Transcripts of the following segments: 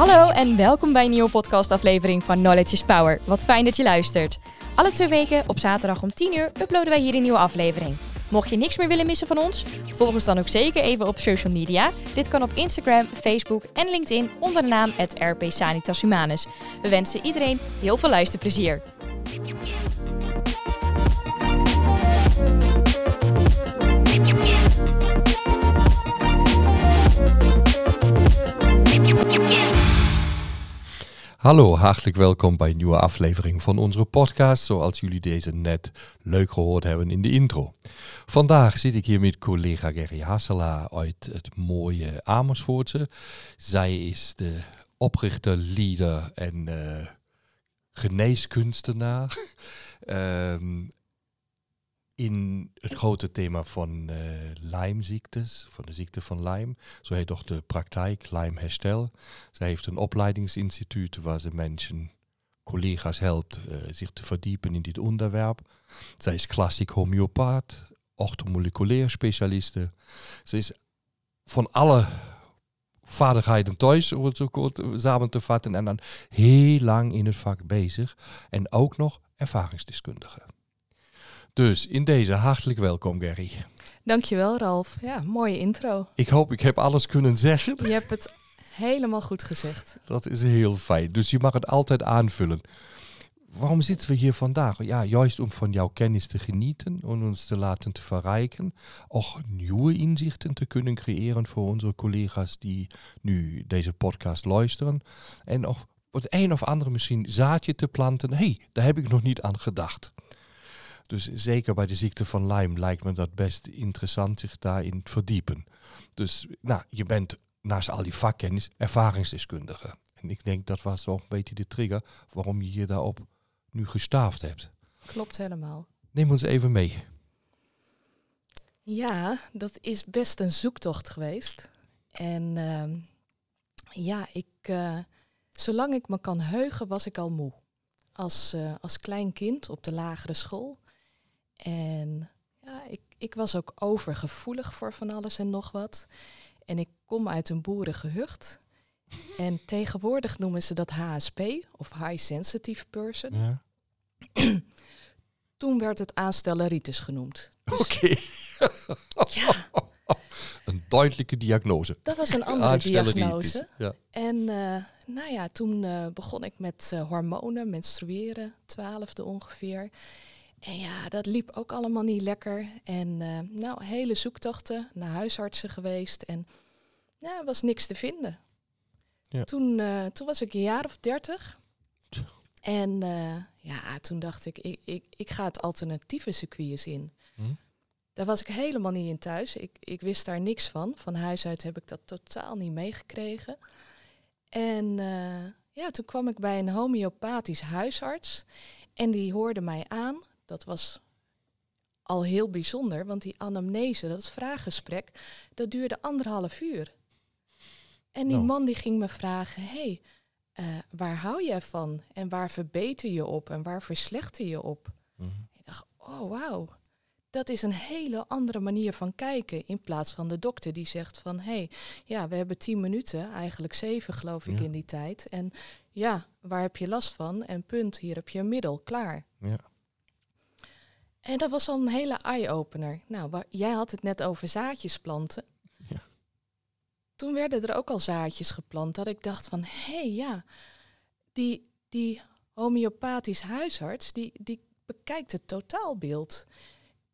Hallo en welkom bij een nieuwe podcastaflevering van Knowledge is Power. Wat fijn dat je luistert. Alle twee weken op zaterdag om 10 uur uploaden wij hier een nieuwe aflevering. Mocht je niks meer willen missen van ons, volg ons dan ook zeker even op social media. Dit kan op Instagram, Facebook en LinkedIn onder de naam RP Sanitas Humanus. We wensen iedereen heel veel luisterplezier. Hallo, hartelijk welkom bij een nieuwe aflevering van onze podcast, zoals jullie deze net leuk gehoord hebben in de intro. Vandaag zit ik hier met collega Gerry Hassela uit het mooie Amersfoortse. Zij is de oprichter, leader en uh, geneeskunstenaar. um, in het grote thema van uh, Lyme-ziektes, van de ziekte van Lyme. Zo heet toch de praktijk Lyme Herstel. Zij heeft een opleidingsinstituut waar ze mensen, collega's helpt uh, zich te verdiepen in dit onderwerp. Zij is klassiek homeopaat, orthomoleculair specialiste. Ze is van alle vaardigheden thuis, om het zo kort samen te vatten, en dan heel lang in het vak bezig. En ook nog ervaringsdeskundige. Dus in deze hartelijk welkom, Gerry. Dankjewel, Ralf. Ja, mooie intro. Ik hoop ik heb alles kunnen zeggen. Je hebt het helemaal goed gezegd. Dat is heel fijn. Dus je mag het altijd aanvullen. Waarom zitten we hier vandaag? Ja, juist om van jouw kennis te genieten, om ons te laten te verrijken, ook nieuwe inzichten te kunnen creëren voor onze collega's die nu deze podcast luisteren. En ook het een of andere misschien zaadje te planten. hey, daar heb ik nog niet aan gedacht. Dus zeker bij de ziekte van Lyme lijkt me dat best interessant zich daarin te verdiepen. Dus nou, je bent naast al die vakkennis ervaringsdeskundige. En ik denk dat was ook een beetje de trigger waarom je je daarop nu gestaafd hebt. Klopt helemaal. Neem ons even mee. Ja, dat is best een zoektocht geweest. En uh, ja, ik, uh, zolang ik me kan heugen, was ik al moe. Als, uh, als klein kind op de lagere school en ja, ik, ik was ook overgevoelig voor van alles en nog wat. En ik kom uit een boerengehucht. En tegenwoordig noemen ze dat HSP, of High Sensitive Person. Ja. Toen werd het aanstelleritis genoemd. Dus Oké. ja. Een duidelijke diagnose. Dat was een andere diagnose. Ja. En uh, nou ja, toen uh, begon ik met uh, hormonen, menstrueren, twaalfde ongeveer. En ja, dat liep ook allemaal niet lekker. En uh, nou, hele zoektochten naar huisartsen geweest. En ja, was niks te vinden. Ja. Toen, uh, toen was ik een jaar of dertig. En uh, ja, toen dacht ik, ik, ik, ik ga het alternatieve circuit eens in. Hm? Daar was ik helemaal niet in thuis. Ik, ik wist daar niks van. Van huis uit heb ik dat totaal niet meegekregen. En ja, toen kwam ik bij een homeopathisch huisarts. En die hoorde mij aan dat was al heel bijzonder, want die anamnese, dat vraaggesprek, dat duurde anderhalf uur. En die nou. man die ging me vragen, hey, uh, waar hou jij van? En waar verbeter je op? En waar verslechter je op? Mm -hmm. Ik dacht, oh wauw, dat is een hele andere manier van kijken. In plaats van de dokter die zegt van, hé, hey, ja, we hebben tien minuten, eigenlijk zeven geloof ik ja. in die tijd. En ja, waar heb je last van? En punt, hier heb je een middel, klaar. Ja. En dat was al een hele eye-opener. Nou, waar, jij had het net over zaadjes planten. Ja. Toen werden er ook al zaadjes geplant dat ik dacht van, hé hey, ja, die, die homeopathisch huisarts, die, die bekijkt het totaalbeeld.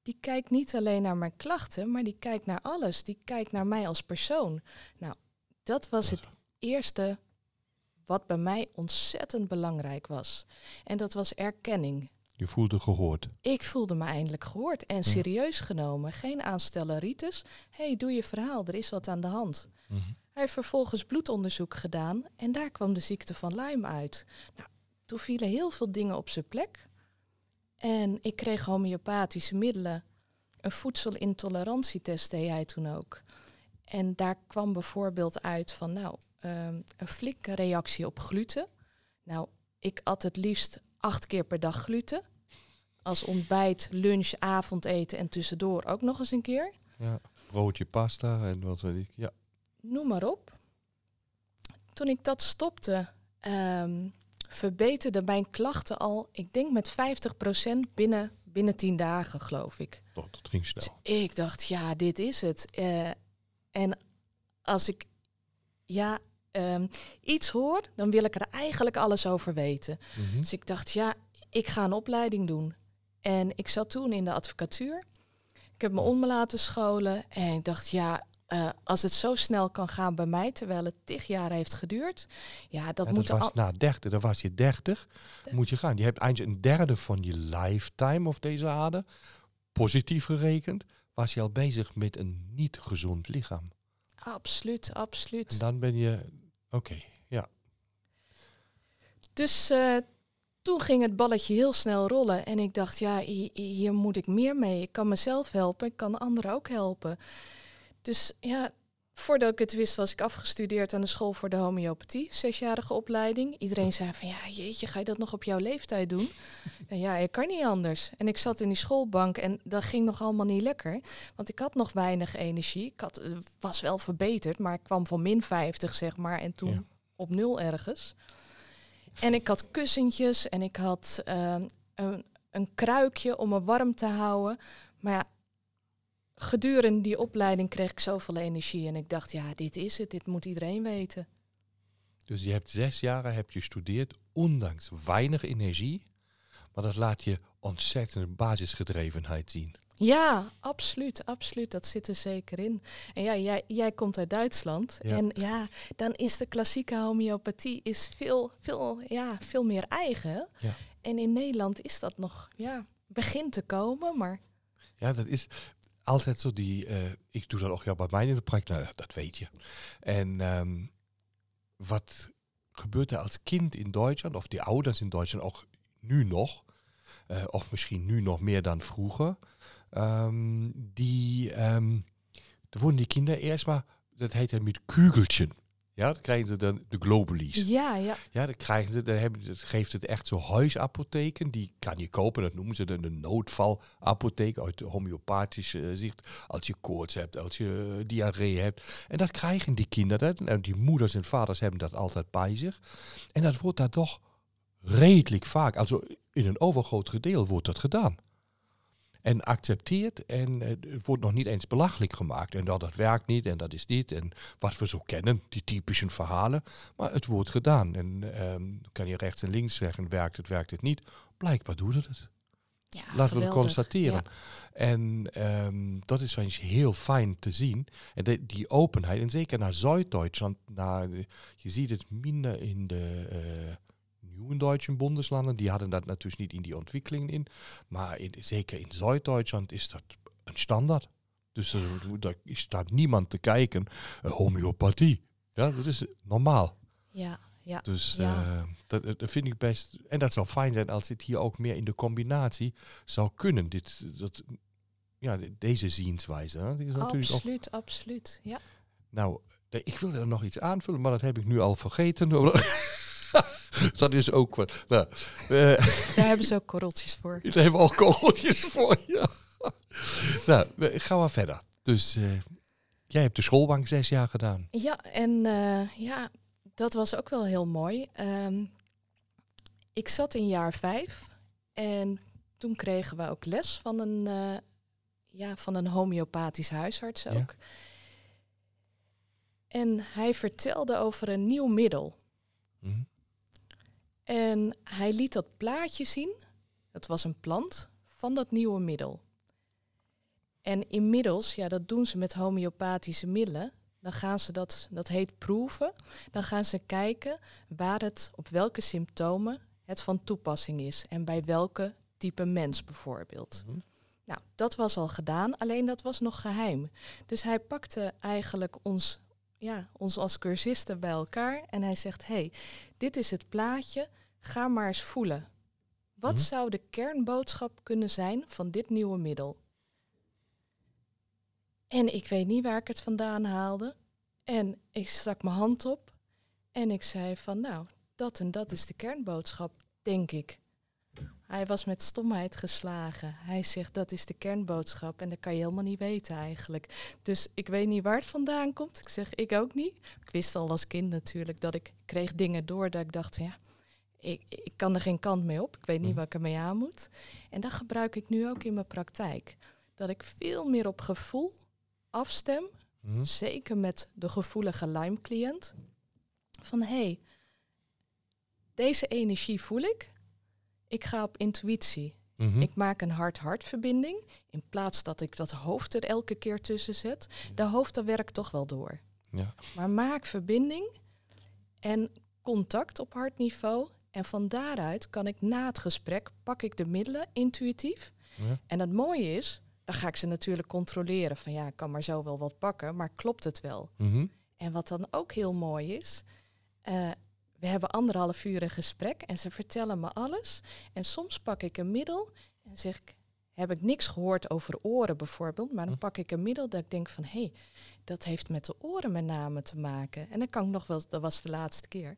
Die kijkt niet alleen naar mijn klachten, maar die kijkt naar alles. Die kijkt naar mij als persoon. Nou, dat was het eerste wat bij mij ontzettend belangrijk was. En dat was erkenning. Je voelde gehoord. Ik voelde me eindelijk gehoord en serieus genomen. Geen aanstelleritis. Hé, hey, doe je verhaal, er is wat aan de hand. Mm -hmm. Hij heeft vervolgens bloedonderzoek gedaan en daar kwam de ziekte van Lyme uit. Nou, toen vielen heel veel dingen op zijn plek. En ik kreeg homeopathische middelen. Een voedselintolerantietest deed hij toen ook. En daar kwam bijvoorbeeld uit van, nou, um, een flinke reactie op gluten. Nou, ik at het liefst acht keer per dag gluten. Als ontbijt, lunch, avondeten en tussendoor ook nog eens een keer. Ja, broodje pasta en wat weet ik. Ja. Noem maar op. toen ik dat stopte, um, verbeterde mijn klachten al, ik denk met 50% binnen, binnen 10 dagen, geloof ik. Oh, dat ging snel. Dus ik dacht, ja, dit is het. Uh, en als ik ja, um, iets hoor, dan wil ik er eigenlijk alles over weten. Mhm. Dus ik dacht, ja, ik ga een opleiding doen. En ik zat toen in de advocatuur. Ik heb me om laten scholen en ik dacht, ja, uh, als het zo snel kan gaan bij mij, terwijl het tig jaar heeft geduurd, ja, dat moet. Dat was na 30, dan was je 30, moet je gaan. Je hebt eigenlijk een derde van je lifetime of deze aarde, positief gerekend, was je al bezig met een niet gezond lichaam. Absoluut, absoluut. En dan ben je, oké, ja. Dus uh, toen ging het balletje heel snel rollen en ik dacht, ja, hier, hier moet ik meer mee. Ik kan mezelf helpen, ik kan anderen ook helpen. Dus ja, voordat ik het wist was ik afgestudeerd aan de school voor de homeopathie, zesjarige opleiding. Iedereen zei van ja, jeetje, ga je dat nog op jouw leeftijd doen? en ja, ik kan niet anders. En ik zat in die schoolbank en dat ging nog allemaal niet lekker, want ik had nog weinig energie. Ik had, was wel verbeterd, maar ik kwam van min 50 zeg maar en toen op nul ergens. En ik had kussentjes en ik had ehm, een, een kruikje om me warm te houden. Maar ja, gedurende die opleiding kreeg ik zoveel energie en ik dacht, ja, dit is het, dit moet iedereen weten. Dus je hebt zes jaren heb je gestudeerd, ondanks weinig energie, maar dat laat je ontzettende basisgedrevenheid zien. Ja, absoluut, absoluut. Dat zit er zeker in. En ja, jij, jij komt uit Duitsland. En ja, dan is de klassieke homeopathie is veel, veel, ja, veel meer eigen. Ja. En in Nederland is dat nog, ja, begint te komen, maar... Ja, dat is, altijd zo die, uh, ik doe dat ook ja, bij mij in de praktijk, nou, dat weet je. En um, wat gebeurt er als kind in Duitsland, of die ouders in Duitsland ook nu nog, uh, of misschien nu nog meer dan vroeger, um, die, um, er worden die kinderen eerst maar, dat heet dan met kugeltje ja, dan krijgen ze dan de globalies. Ja, ja. Ja, dan krijgen ze, dan hebben, dat geeft het echt zo huisapotheken. Die kan je kopen, dat noemen ze dan een noodvalapotheek uit de homeopathische uh, zicht. Als je koorts hebt, als je uh, diarree hebt. En dat krijgen die kinderen. En die moeders en vaders hebben dat altijd bij zich. En dat wordt daar toch redelijk vaak, also in een overgroot gedeelte wordt dat gedaan en accepteert. En het wordt nog niet eens belachelijk gemaakt. En dat, dat werkt niet en dat is niet. En wat we zo kennen, die typische verhalen. Maar het wordt gedaan. En um, kan je rechts en links zeggen, werkt het, werkt het niet. Blijkbaar doet het het. Ja, Laten we het constateren. En um, dat is wel heel fijn te zien. En de, die openheid, en zeker naar Zuid-Duitsland, je ziet het minder in de... Uh, nieuwe deutschen Bundeslanden, die hadden dat natuurlijk niet in die ontwikkelingen in. Maar in, zeker in Zuid-Duitsland is dat een standaard. Dus uh, daar staat niemand te kijken. Uh, homeopathie, ja, dat is normaal. Ja, ja. Dus ja. Uh, dat, dat, vind ik best. En dat zou fijn zijn als dit hier ook meer in de combinatie zou kunnen. Dit, dat, ja, deze zienswijze. Hè? Die is natuurlijk absoluut, ook... absoluut. Ja. Nou, ik wilde er nog iets aanvullen, maar dat heb ik nu al vergeten. dat is ook wat. Nou, uh, Daar hebben ze ook korreltjes voor. Daar hebben we ook korreltjes voor, ja. nou, we gaan maar verder. Dus uh, jij hebt de schoolbank zes jaar gedaan. Ja, en uh, ja, dat was ook wel heel mooi. Um, ik zat in jaar vijf en toen kregen we ook les van een, ja, van een homeopathisch huisarts ook. Ja. En hij vertelde over een nieuw middel. Mm en hij liet dat plaatje zien, dat was een plant, van dat nieuwe middel. En inmiddels, ja, dat doen ze met homeopathische middelen. Dan gaan ze dat, dat heet proeven. Dan gaan ze kijken waar het, op welke symptomen het van toepassing is. En bij welke type mens bijvoorbeeld. Mhm. Nou, dat was al gedaan, alleen dat was nog geheim. Dus hij pakte eigenlijk ons ja, ons als cursisten bij elkaar. En hij zegt, hey, dit is het plaatje, ga maar eens voelen. Wat mhm. zou de kernboodschap kunnen zijn van dit nieuwe middel? En ik weet niet waar ik het vandaan haalde. En ik stak mijn hand op en ik zei van, nou, dat en dat is de kernboodschap, denk ik. Hij was met stomheid geslagen. Hij zegt dat is de kernboodschap en dat kan je helemaal niet weten eigenlijk. Dus ik weet niet waar het vandaan komt. Ik zeg ik ook niet. Ik wist al als kind natuurlijk dat ik kreeg dingen door dat ik dacht ja, ik, ik kan er geen kant mee op. Ik weet niet mhm. wat ik ermee aan moet. En dat gebruik ik nu ook in mijn praktijk. Dat ik veel meer op gevoel afstem. Mhm. Zeker met de gevoelige Lyme-cliënt. Van hé, hey, deze energie voel ik. Ik ga op intuïtie. Mhm. Ik maak een hart-hart verbinding. In plaats dat ik dat hoofd er elke keer tussen zet. De hoofd, dat werkt toch wel door. Ja. Maar maak verbinding en contact op hartniveau. En van daaruit kan ik na het gesprek, pak ik de middelen intuïtief. Ja. En het mooie is, dan ga ik ze natuurlijk controleren. Van ja, ik kan maar zo wel wat pakken, maar klopt het wel? Mhm. En wat dan ook heel mooi is, uh, we hebben anderhalf uur een gesprek en ze vertellen me alles. En soms pak ik een middel en zeg ik, heb ik niks gehoord over oren bijvoorbeeld, maar dan hm. pak ik een middel dat ik denk van, hé, hey, dat heeft met de oren met name te maken. En dan kan ik nog wel, dat was de laatste keer,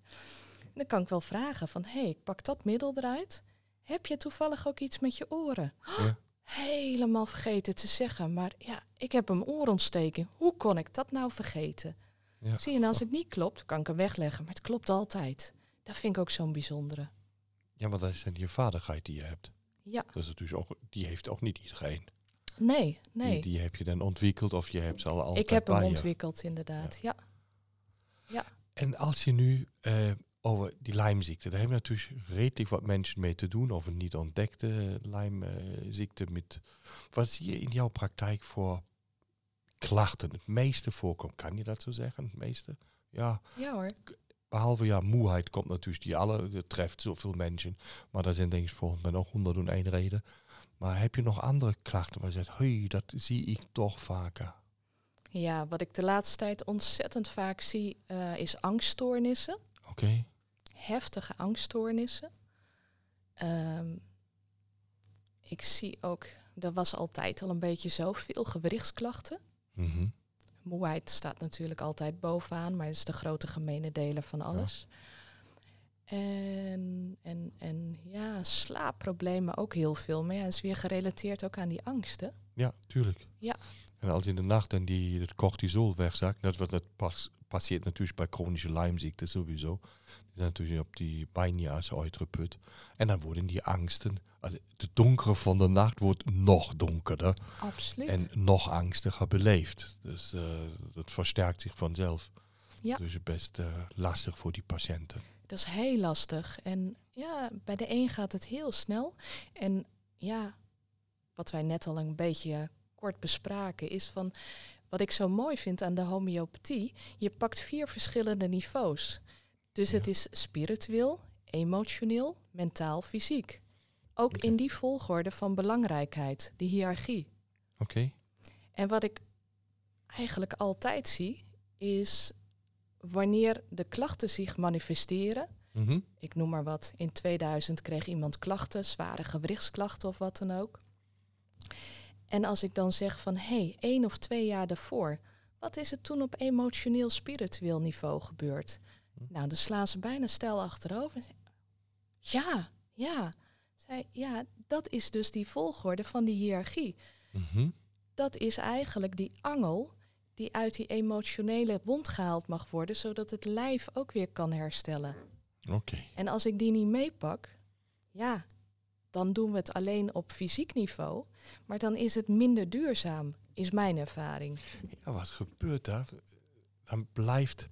dan kan ik wel vragen van, hé, hey, ik pak dat middel eruit. Heb je toevallig ook iets met je oren? Ja. helemaal vergeten te zeggen, maar ja, ik heb een oorontsteking. Hoe kon ik dat nou vergeten? Ja. Zie je, en als het niet klopt, kan ik hem wegleggen. Maar het klopt altijd. Dat vind ik ook zo'n bijzondere. Ja, maar dat is die vaardigheid die je hebt. Ja. Dat is dus ook, die heeft ook niet iedereen. Nee, nee. Die, die heb je dan ontwikkeld of je hebt ze al altijd Ik heb hem ontwikkeld, inderdaad. Ja. ja. En als je nu uh, over die lijmziekte, daar hebben natuurlijk redelijk wat mensen mee te doen, of een niet ontdekte lijmziekte. met, wat zie je in jouw praktijk voor klachten het meeste voorkomt. Kan je dat zo zeggen? Het meeste? Ja. Ja hoor. Behalve ja, moeheid komt natuurlijk, die alle dat treft zoveel mensen. Maar daar zijn denk ik volgens mij nog één reden. Maar heb je nog andere klachten waar je zegt, hey, dat zie ik toch vaker? Ja, wat ik de laatste tijd ontzettend vaak zie, uh, is angststoornissen. Oké. Heftige angststoornissen. Ehm, ik zie ook, dat was altijd al een beetje zo, veel gewrichtsklachten. Mm Moeheid staat natuurlijk altijd bovenaan, maar het is de grote gemene deler van alles. En, en, en ja, slaapproblemen ook heel veel. Maar ja, het is weer gerelateerd ook aan die angsten. Ja, tuurlijk. Ja. En als in de nacht dan die, het cortisol wegzakt, dat, wat, dat pas, passeert natuurlijk bij chronische Lymeziekte sowieso. Natuurlijk op die bijnia's uitgeput. En dan worden die angsten, de donkere van de nacht wordt nog donkerder. Absoluut. En nog angstiger beleefd. Dus uh, dat versterkt zich vanzelf. Ja. Dus best uh, lastig voor die patiënten. Dat is heel lastig. En ja, bij de een gaat het heel snel. En ja, wat wij net al een beetje kort bespraken, is van wat ik zo mooi vind aan de homeopathie. Je pakt vier verschillende niveaus. Dus het is spiritueel, emotioneel, mentaal, fysiek. Ook in die volgorde van belangrijkheid, de hiërarchie. Oké. En wat ik eigenlijk altijd zie, is wanneer de klachten zich manifesteren. Mhm. Ik noem maar wat. In 2000 kreeg iemand klachten, zware gewrichtsklachten of wat dan ook. En als ik dan zeg van hé, hey, één of twee jaar daarvoor, wat is er toen op emotioneel-spiritueel niveau gebeurd? Hm. Nou, dan slaan ze bijna stel achterover. Ja, ja. Zij, ja, dat is dus die volgorde van die hiërarchie. Mhm. Dat is eigenlijk die angel die uit die emotionele wond gehaald mag worden, zodat het lijf ook weer kan herstellen. Oké. En als ik die niet meepak, ja, dan doen we het alleen op fysiek niveau, maar dan is het minder duurzaam, is mijn ervaring. Ja, wat gebeurt daar? Dan blijft.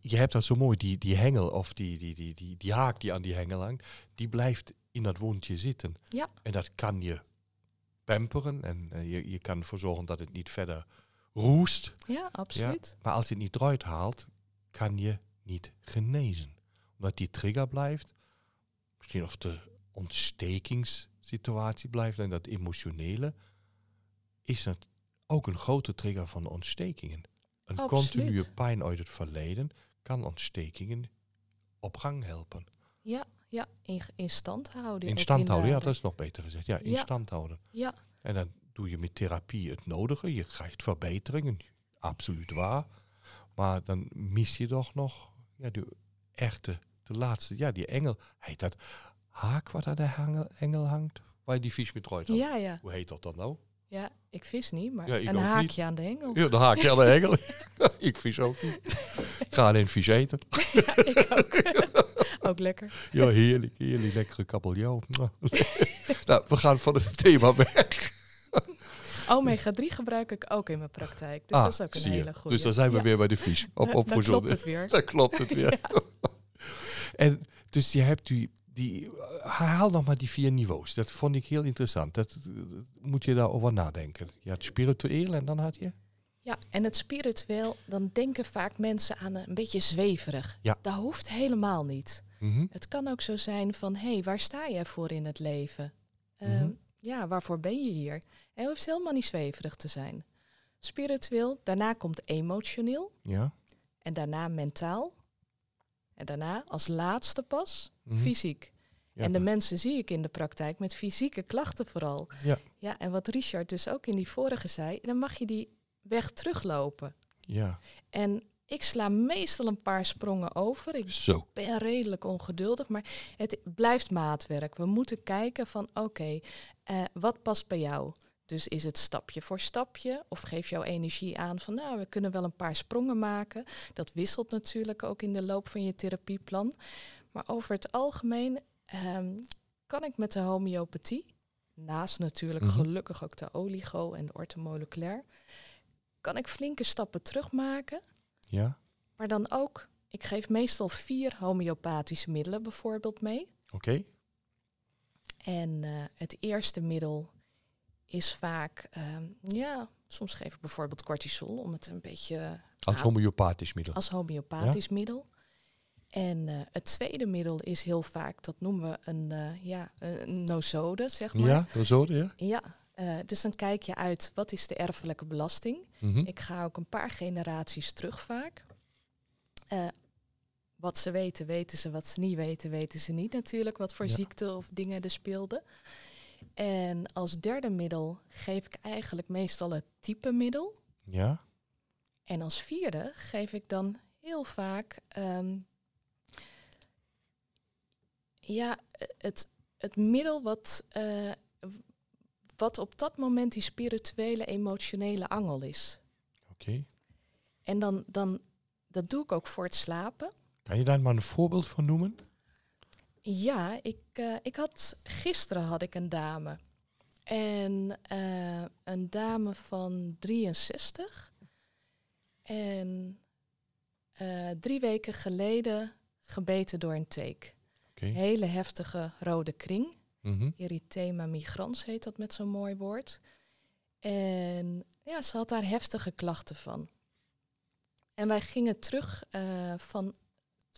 Je hebt dat zo mooi, die, die hengel of die, die, die, die, die haak die aan die hengel hangt, die blijft in dat wondje zitten. Ja. En dat kan je pamperen en uh, je, je kan ervoor zorgen dat het niet verder roest. Ja, absoluut. Maar als je het niet eruit haalt, kan je niet genezen. Omdat die trigger blijft, misschien of de ontstekingssituatie blijft en dat emotionele, is het ook een grote trigger van ontstekingen. Een continue pijn uit het verleden kan ontstekingen op gang helpen. Ja, ja in, in stand houden. In stand houden, ja, dat is nog beter gezegd. Ja, in stand houden. Ja. En dan doe je met therapie het nodige. Je krijgt verbeteringen, absoluut waar. Maar dan mis je toch nog ja, die echte, de laatste, ja, die engel heet dat haak wat aan de engel hangt, waar je die vis met trooit Ja, ja. Hoe heet dat dan nou? Ja, ik vis niet, maar een haakje aan de hengel. Ja, een haakje aan de hengel. ik vis ook niet. Ik ga alleen vis eten. ja, ik ook. ook lekker. Ja, heerlijk, heerlijk. Lekkere kabeljauw. nou, we gaan van het thema weg. Omega 3 gebruik ik ook in mijn praktijk. Dus ah, dat is ook een hele goede. Dus dan zijn we weer bij de vis. Op, op dan klopt het weer. Dan klopt het weer. en dus je hebt die, die, haal nog maar die vier niveaus. Dat vond ik heel interessant. Dat, moet je daarover nadenken. Je had spiritueel en dan had je? Ja, en het spiritueel, dan denken vaak mensen aan een beetje zweverig. Ja. Dat hoeft helemaal niet. Mhm. Het kan ook zo zijn van, hé, hey, waar sta je voor in het leven? Mm ja, waarvoor ben je hier? En hoeft helemaal niet zweverig te zijn. Spiritueel, daarna komt emotioneel. Ja. En daarna mentaal. En daarna als laatste pas mhm. fysiek. en de mensen zie ik in de praktijk met fysieke klachten vooral. Ja. ja, en wat Richard dus ook in die vorige zei, dan mag je die weg teruglopen. Ja. En ik sla meestal een paar sprongen over. Ik Zo. ben redelijk ongeduldig, maar het blijft maatwerk. We moeten kijken van oké, eh, wat past bij jou? Dus is het stapje voor stapje of geef jouw energie aan van nou, we kunnen wel een paar sprongen maken. Dat wisselt natuurlijk ook in de loop van je therapieplan. Maar over het algemeen ehm, kan ik met de homeopathie, naast natuurlijk mhm. gelukkig ook de oligo en de orthomoleculair, kan ik flinke stappen terugmaken ja. Maar dan ook, ik geef meestal vier homeopathische middelen bijvoorbeeld mee. Oké. En uh, het eerste middel is vaak, uh, ja, soms geef ik bijvoorbeeld cortisol om het een beetje... Als homeopathisch middel? Als homeopathisch middel. En uh, het tweede middel is heel vaak, dat noemen we een, uh, ja, een nozode, zeg maar. Ja, nozode, ja. Ja, uh, dus dan kijk je uit wat is de erfelijke belasting. Mm Ik ga ook een paar generaties terug vaak. Wat ze weten, weten ze. Wat ze niet weten, weten ze niet natuurlijk. Wat voor ja. ziekte of dingen er speelden. En als derde middel geef ik eigenlijk meestal het type middel. Ja. En als vierde geef ik dan heel vaak um, ja, het, het middel wat, uh, wat op dat moment die spirituele, emotionele angel is. Oké. En dan, dan, dat doe ik ook voor het slapen. Kan je daar maar een voorbeeld van noemen? Ja, ik, uh, ik had gisteren had ik een dame. En uh, een dame van 63. En uh, drie weken geleden gebeten door een teek. Okay. Hele heftige rode kring. Mm Erythema migrans heet dat met zo'n mooi woord. En ja, ze had daar heftige klachten van. En wij gingen terug uh, van.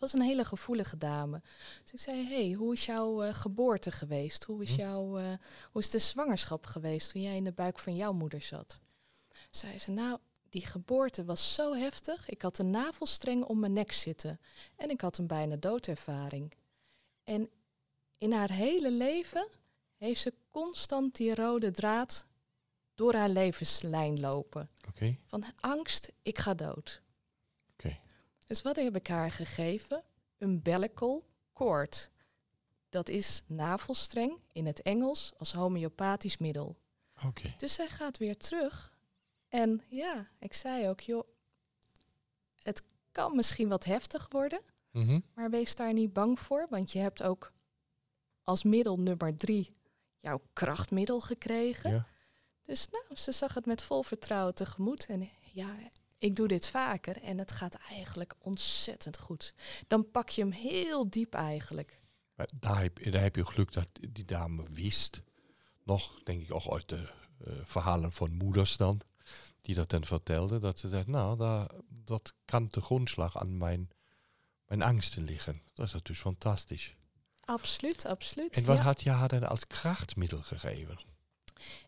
Het was een hele gevoelige dame. Dus ik zei: Hey, hoe is jouw uh, geboorte geweest? Hoe is, hm? jouw, uh, hoe is de zwangerschap geweest toen jij in de buik van jouw moeder zat? Zei ze: Nou, die geboorte was zo heftig. Ik had een navelstreng om mijn nek zitten. En ik had een bijna doodervaring. En in haar hele leven heeft ze constant die rode draad door haar levenslijn lopen. Van angst, ik ga dood. Dus wat heb ik haar gegeven? Een bellicle cord. Dat is navelstreng in het Engels als homeopathisch middel. Dus zij gaat weer terug. En ja, ik zei ook, joh, het kan misschien wat heftig worden, mhm. maar wees daar niet bang voor, want je hebt ook als middel nummer drie jouw krachtmiddel gekregen. Ja. Dus nou, ze zag het met vol vertrouwen tegemoet. En ja, ik doe dit vaker en het gaat eigenlijk ontzettend goed. Dan pak je hem heel diep eigenlijk. Daar heb, daar heb je geluk dat die dame wist, nog denk ik ook uit de uh, verhalen van moeders dan, die dat dan vertelde, dat ze zei, nou, daar, dat kan de grondslag aan mijn, mijn angsten liggen. Dat is natuurlijk fantastisch. Absoluut, absoluut. En wat had je haar dan als krachtmiddel gegeven?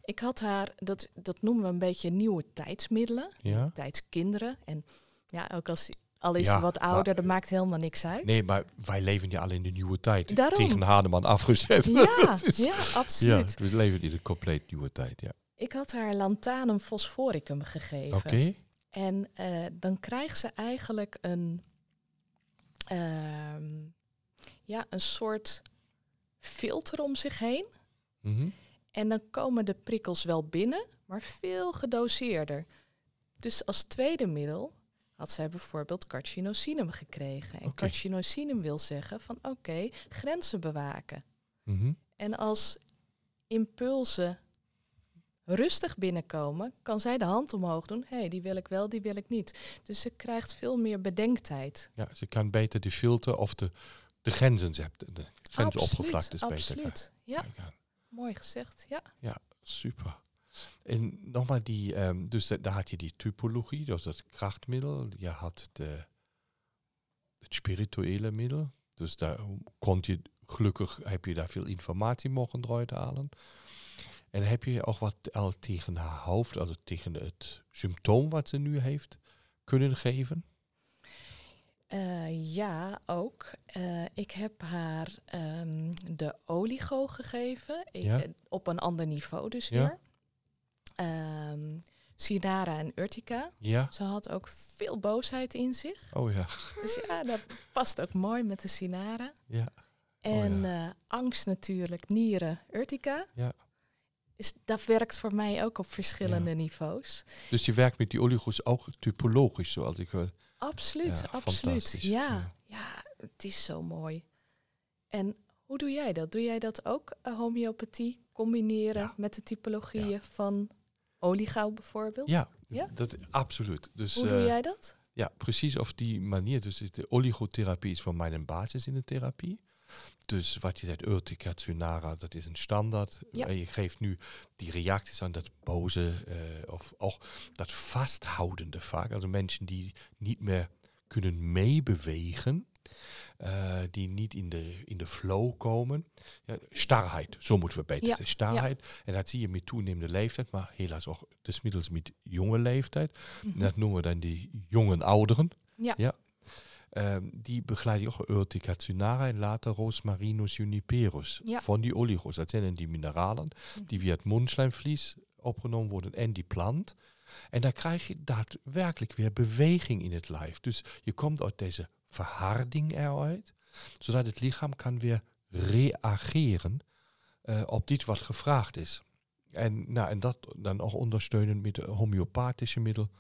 Ik had haar, dat, dat noemen we een beetje nieuwe tijdsmiddelen, ja. tijdskinderen. En ja, ook als al is ze wat ouder, dat maakt helemaal niks uit. Nee, maar wij leven ja al in de nieuwe tijd. Daarom. Tegen Hademan afgezet. Ja, ja absoluut. Ja, we leven in de compleet nieuwe tijd, ja. Ik had haar lantanum fosforicum gegeven. Oké. En uh, dan krijgt ze eigenlijk een, uh, ja, een soort filter om zich heen. Mhm. En dan komen de prikkels wel binnen, maar veel gedoseerder. Dus als tweede middel had zij bijvoorbeeld carcinosinum gekregen. En Oké. carcinosinum wil zeggen van oké, grenzen bewaken. Mhm. En als impulsen rustig binnenkomen, kan zij de hand omhoog doen. Hé, hey, die wil ik wel, die wil ik niet. Dus ze krijgt veel meer bedenktijd. Ja, ze kan beter de filter of de, de grenzen zetten. De grensoppervlaktes beter absoluut. Ja. Mooi gezegd. Ja. Ja, super. En nogmaals, die, ehm, dus da- daar had je die typologie, dus dat krachtmiddel. Je had de, het spirituele middel. Dus daar kon je, gelukkig heb je daar veel informatie mogen eruit halen. En heb je ook wat al tegen haar hoofd, also tegen het symptoom wat ze nu heeft, kunnen geven? Eh, ja, ook. Eh, ik heb haar ehm, de oligo gegeven. Ja. Op een ander niveau dus Ja. weer. Ehm Sinara en Urtica. Ja? Ze had ook veel boosheid in zich. Oh ja. Dus ja, dat past ook mooi met de Sinara. Ja. En eh, angst natuurlijk, nieren, Urtica. Ja. Dus dat werkt voor mij ook op verschillende niveaus. Dus je werkt met die oligos ook typologisch, zoals ik hoor. Absoluut, Ja, absoluut. Ja, Ja. het is zo mooi. En hoe doe jij dat? Doe jij dat ook, eh, homeopathie, combineren Ja. met de typologieën van oligau bijvoorbeeld? Ja, Ja? Dat, absoluut. Dus, Hoe doe eh, jij dat? Ja, precies op die manier. Dus de oligotherapie is voor mij een basis in de therapie. Dus wat je zegt, Urtica, Tsunara, dat is een standaard. Ja. En je geeft nu die reacties aan dat boze eh, of ook dat vasthoudende vaak. Also mensen die niet meer kunnen meebewegen, eh, die niet in de, in de flow komen. Ja, starheid, zo moeten we beter Ja, zeggen. Starheid. En dat zie je met toenemende leeftijd, maar helaas ook des middels met jonge leeftijd. Mhm. Dat noemen we dan die jongen ouderen. Ja. ja. Ehm, die begeleid je ook Urtica en later Rosmarinus juniperus. Ja. Van die oligos. Dat zijn die mineralen die via het mondslijmvlies opgenomen worden en die plant. En dan krijg je daadwerkelijk weer beweging in het lijf. Dus je komt uit deze verharding eruit, zodat het lichaam kan weer reageren eh, op dit wat gevraagd is. En, nou, en dat dan ook ondersteunen met homeopathische middel.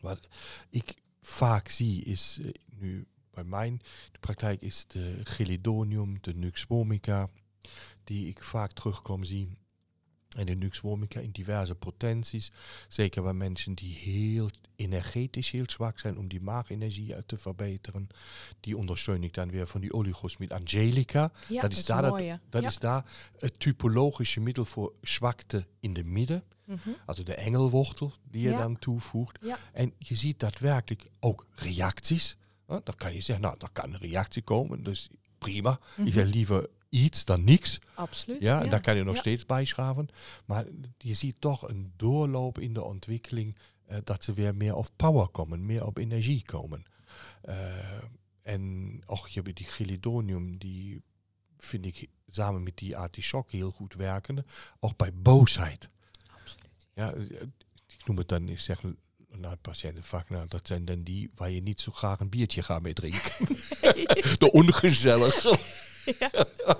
Wat ik vaak zie is eh, nu bij mijn de praktijk is de Gelidonium, de Nux vomica, die ik vaak terugkom zien. En de Nux vomica in diverse potenties. Zeker bij mensen die heel energetisch heel zwak zijn om die maagenergie uit te verbeteren. Die ondersteun ik dan weer van die oligos met Angelica. Ja, dat is daar dat- mooie. Dat ja. is daar het typologische middel voor zwakte in de midden. Mhm. Also de engelwortel die je Ja. dan toevoegt. Ja. En je ziet daadwerkelijk ook reacties. Dan kan je zeggen, nou, dan kan een reactie komen. Dus prima. Mhm. Ik zeg liever iets dan niks. Absoluut. Ja, en daar kan je nog Ja. steeds bijschaven. Maar je ziet toch een doorloop in de ontwikkeling eh, dat ze weer meer op power komen, meer op energie komen. Eh, en ook je hebt die Gelidonium, die vind ik samen met die artichok heel goed werken. Ook bij boosheid. Absoluut. Ja, eh, ik noem het dan, ik zeg naar patiënten vaak, nou, dat zijn dan die waar je niet zo graag een biertje gaat mee drinken. de ongezellige. Ja.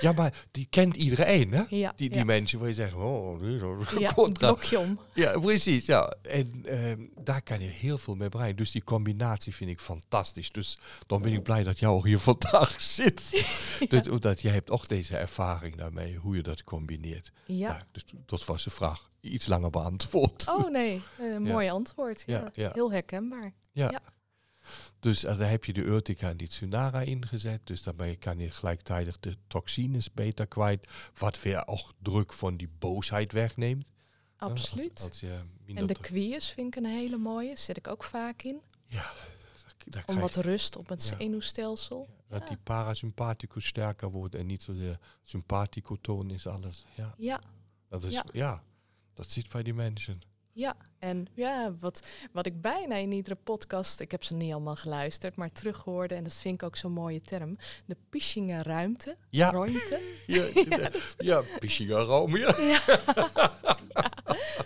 Ja, maar die kent iedereen, hè? Ja, Die, die ja. mensen waar je zegt, oh, een Ja, een blokje om. Ja, precies, ja. En ehm, daar kan je heel veel mee bereiken. Dus die combinatie vind ik fantastisch. Dus dan ben ik blij dat jou hier vandaag zit. Dat, omdat jij hebt ook deze ervaring daarmee, hoe je dat combineert. Ja. Nou, dus dat was de vraag. Iets langer beantwoord. Oh nee, een mooi antwoord. Ja. Heel herkenbaar. Ja. Dus eh, daar heb je de Urtica en die Tsunara ingezet. Dus daarmee kan je gelijktijdig de toxines beter kwijt. Wat weer ook druk van die boosheid wegneemt. Ja, als- Absoluut. Als, en de quies vind ik een hele mooie. Zet ik ook vaak in. Ja, daar Om wat rust op het Ja. zenuwstelsel. Dat die parasympathicus sterker wordt en niet zo de sympathicotoon is alles. Ja, Ja, dat is, Ja. ja. dat zit bij die mensen. Ja. En ja, wat, wat ik bijna in iedere podcast, ik heb ze niet allemaal geluisterd, maar terughoorde, en dat vind ik ook zo'n mooie term, de Pischinger ruimte, Ja, ruimte. ja, ja, ja ja. Ja.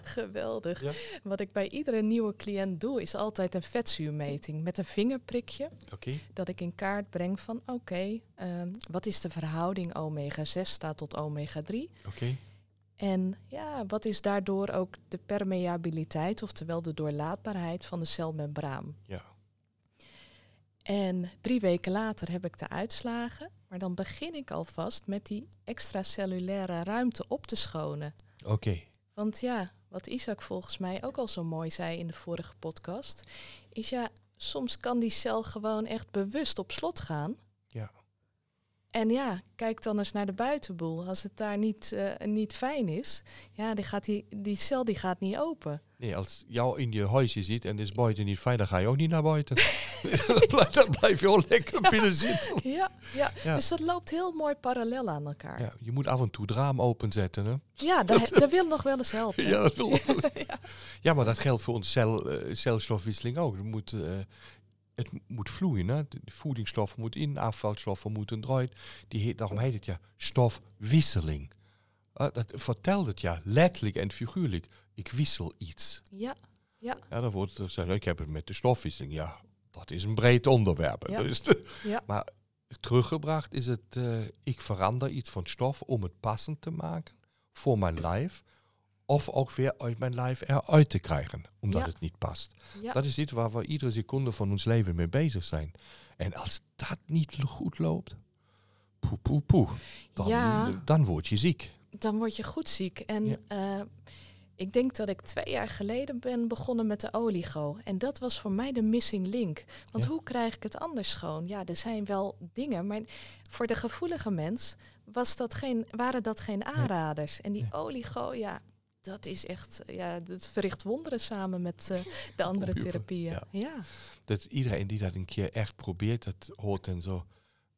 Geweldig. Wat ik bij iedere nieuwe cliënt doe, is altijd een vetzuurmeting met een vingerprikje. Okay. Dat ik in kaart breng van oké, ehm, wat is de verhouding omega-6 staat tot omega-3? Oké. En ja, wat is daardoor ook de permeabiliteit, oftewel de doorlaatbaarheid van de celmembraan? Ja. En drie weken later heb ik de uitslagen, maar dan begin ik alvast met die extracellulaire ruimte op te schonen. Oké. Want ja, wat Isaac volgens mij ook al zo mooi zei in de vorige podcast, is ja, soms kan die cel gewoon echt bewust op slot gaan. En ja, kijk dan eens naar de buitenboel. Als het daar niet, uh, niet fijn is, ja, die, gaat die, die cel die gaat niet open. Nee, als jou in je huisje zit en is buiten niet fijn, dan ga je ook niet naar buiten. dan blijf je al lekker binnen zitten. Ja, ja, ja, dus dat loopt heel mooi parallel aan elkaar. Ja, je moet af en toe het raam openzetten. Hè? Ja, dat, dat wil nog wel eens helpen. Ja, dat wil ja. ja, maar dat geldt voor onze cel, uh, celstofwisseling ook. Er moet, uh, het moet vloeien. Hè? De voedingsstoffen moeten in, afvalstoffen moeten eruit. Die heet, daarom heet het ja stofwisseling. Uh, dat vertelt het ja letterlijk en figuurlijk. Ik wissel iets. Ja, ja. Ja, dan wordt er gezegd, ik heb het met de stofwisseling. Ja, dat is een breed onderwerp. Ja. Dus ja. Maar teruggebracht is het, uh, ik verander iets van stof om het passend te maken voor mijn lijf. Of ook weer uit mijn lijf eruit te krijgen, omdat Ja. het niet past. Ja. Dat is iets waar we iedere seconde van ons leven mee bezig zijn. En als dat niet goed loopt, poe, poe, poe, dan, Ja. dan word je ziek. Dan word je goed ziek. En eh, ik denk dat ik twee jaar geleden ben begonnen met de oligo. En dat was voor mij de missing link. Want hoe krijg ik het anders schoon? Ja, er zijn wel dingen, maar voor de gevoelige mens was dat geen, waren dat geen aanraders. En die oligo, ja, dat is echt, ja, dat verricht wonderen samen met eh, de andere Computer, therapieën. ja. ja. Dat iedereen die dat een keer echt probeert, dat hoort en zo.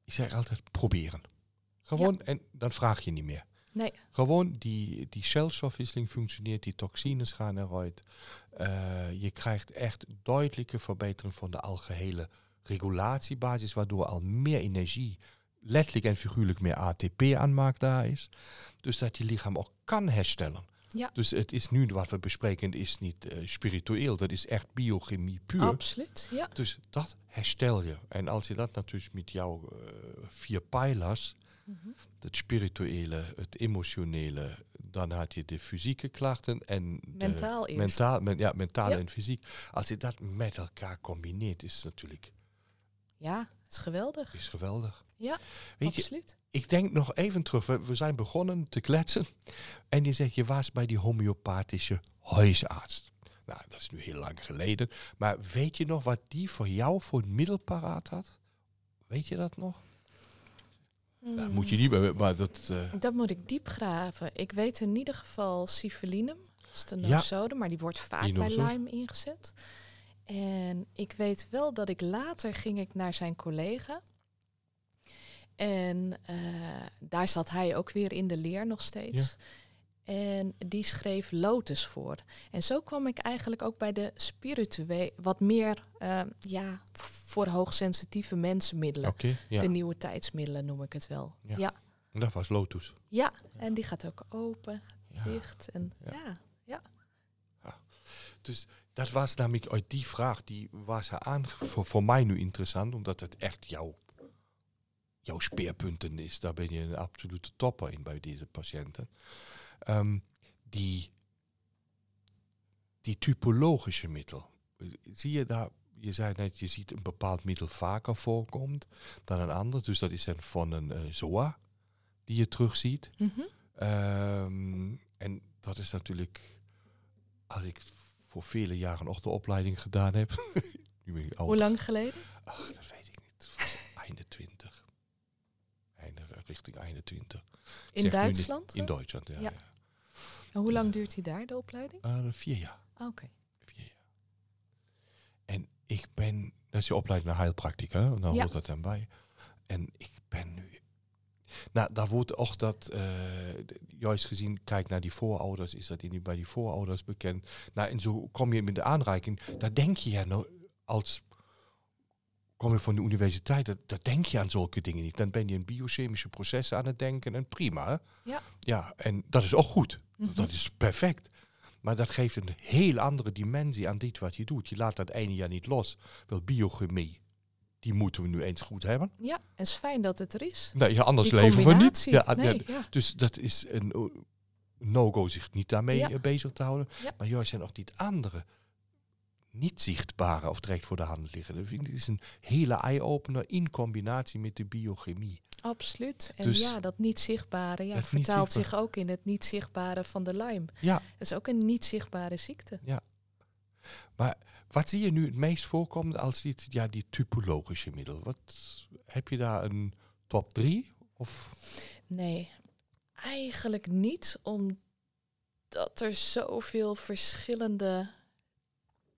Ik zeg altijd proberen. Gewoon, en dan vraag je niet meer. Nee. Gewoon die, die celstofwisseling functioneert, die toxines gaan eruit. Eh, je krijgt echt duidelijke verbetering van de algehele regulatiebasis, waardoor al meer energie, letterlijk en figuurlijk meer ATP aanmaakt daar is. Dus dat je lichaam ook kan herstellen. Ja. Dus het is nu wat we bespreken, is niet eh, spiritueel, dat is echt biochemie puur. Absoluut, ja. Dus dat herstel je. En als je dat natuurlijk met jouw eh, vier pijlers, Mhm. het spirituele, het emotionele, dan had je de fysieke klachten en Mentaal eerst. mentaal, men, ja, mentaal Ja. en fysiek. Als je dat met elkaar combineert, is het natuurlijk Ja, is geweldig. is geweldig. Ja, Weet je, ik denk nog even terug. We, we zijn begonnen te kletsen. En die zegt, je was bij die homeopathische huisarts. Nou, dat is nu heel lang geleden. Maar weet je nog wat die voor jou voor het middel paraat had? Weet je dat nog? Nou, Mm. moet je niet, maar dat... eh, Dat moet ik diep graven. Ik weet in ieder geval civilinum. Dat is de Ja. nosode, maar die wordt vaak Die bij. Lyme ingezet. En ik weet wel dat ik later ging ik naar zijn collega. En eh, daar zat hij ook weer in de leer nog steeds. En die schreef Lotus voor. En zo kwam ik eigenlijk ook bij de spirituele, wat meer eh, ja, voor hoogsensitieve mensen middelen. Oké, ja. De nieuwe tijdsmiddelen noem ik het wel. Ja. ja. Dat was Lotus. Ja, en die gaat ook open, dicht. En Ja. ja. Dus dat was namelijk uit die vraag, die was er aan, voor, voor mij nu interessant, omdat het echt jouw, jouw speerpunten is. Daar ben je een absolute topper in bij deze patiënten. Ehm, die, die typologische middel. Zie je daar, je zei net, je ziet een bepaald middel vaker voorkomt dan een ander. Dus dat is dan van een eh, ZOA die je terugziet. Ehm, en dat is natuurlijk, als ik voor vele jaren nog de opleiding gedaan heb. nu ben ik. Hoe lang geleden? Ach, dat weet ik niet. Einde 20. Einde, richting einde 20. Ik In Duitsland? niet- In Duitsland, ja. Ja. ja. En hoe lang duurt hij daar, de opleiding? Eh, vier jaar. Ah, Oké. Vier jaar. En ik ben, dat is je opleiding naar heilpraktica, hè? dan Ja. hoort dat dan bij. En ik ben nu, nou, daar wordt ook dat, eh, juist gezien, kijk naar die voorouders, is dat niet bij die voorouders bekend. Nou, en zo kom je met de aanreiking, daar denk je ja nou, als, kom je van de universiteit, dat, dat denk je aan zulke dingen niet. Dan ben je in biochemische processen aan het denken en prima. Ja. Ja, en dat is ook goed. Mhm. Dat is perfect. Maar dat geeft een heel andere dimensie aan dit wat je doet. Je laat dat ene jaar niet los. Wel biochemie, die moeten we nu eens goed hebben. Ja, en het is fijn dat het er is. Nee, ja, anders leven we niet. Ja, nee, ja, Dus dat is een no-go zich niet daarmee eh, bezig te houden. Maar juist zijn nog die andere niet zichtbare of direct voor de hand liggen. Dat ik is een hele eye-opener in combinatie met de biochemie. Absoluut. En dus ja, dat niet zichtbare ja, vertaalt zich ook in het niet zichtbare van de Lyme. Ja. Dat is ook een niet zichtbare ziekte. Ja. Maar wat zie je nu het meest voorkomen als die, ja, die typologische middel? Wat, heb je daar een top drie? Of? Nee, eigenlijk niet, omdat er zoveel verschillende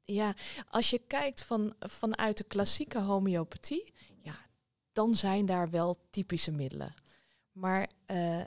ja, als je kijkt van, vanuit de klassieke homeopathie, ja, dan zijn daar wel typische middelen. Maar uh,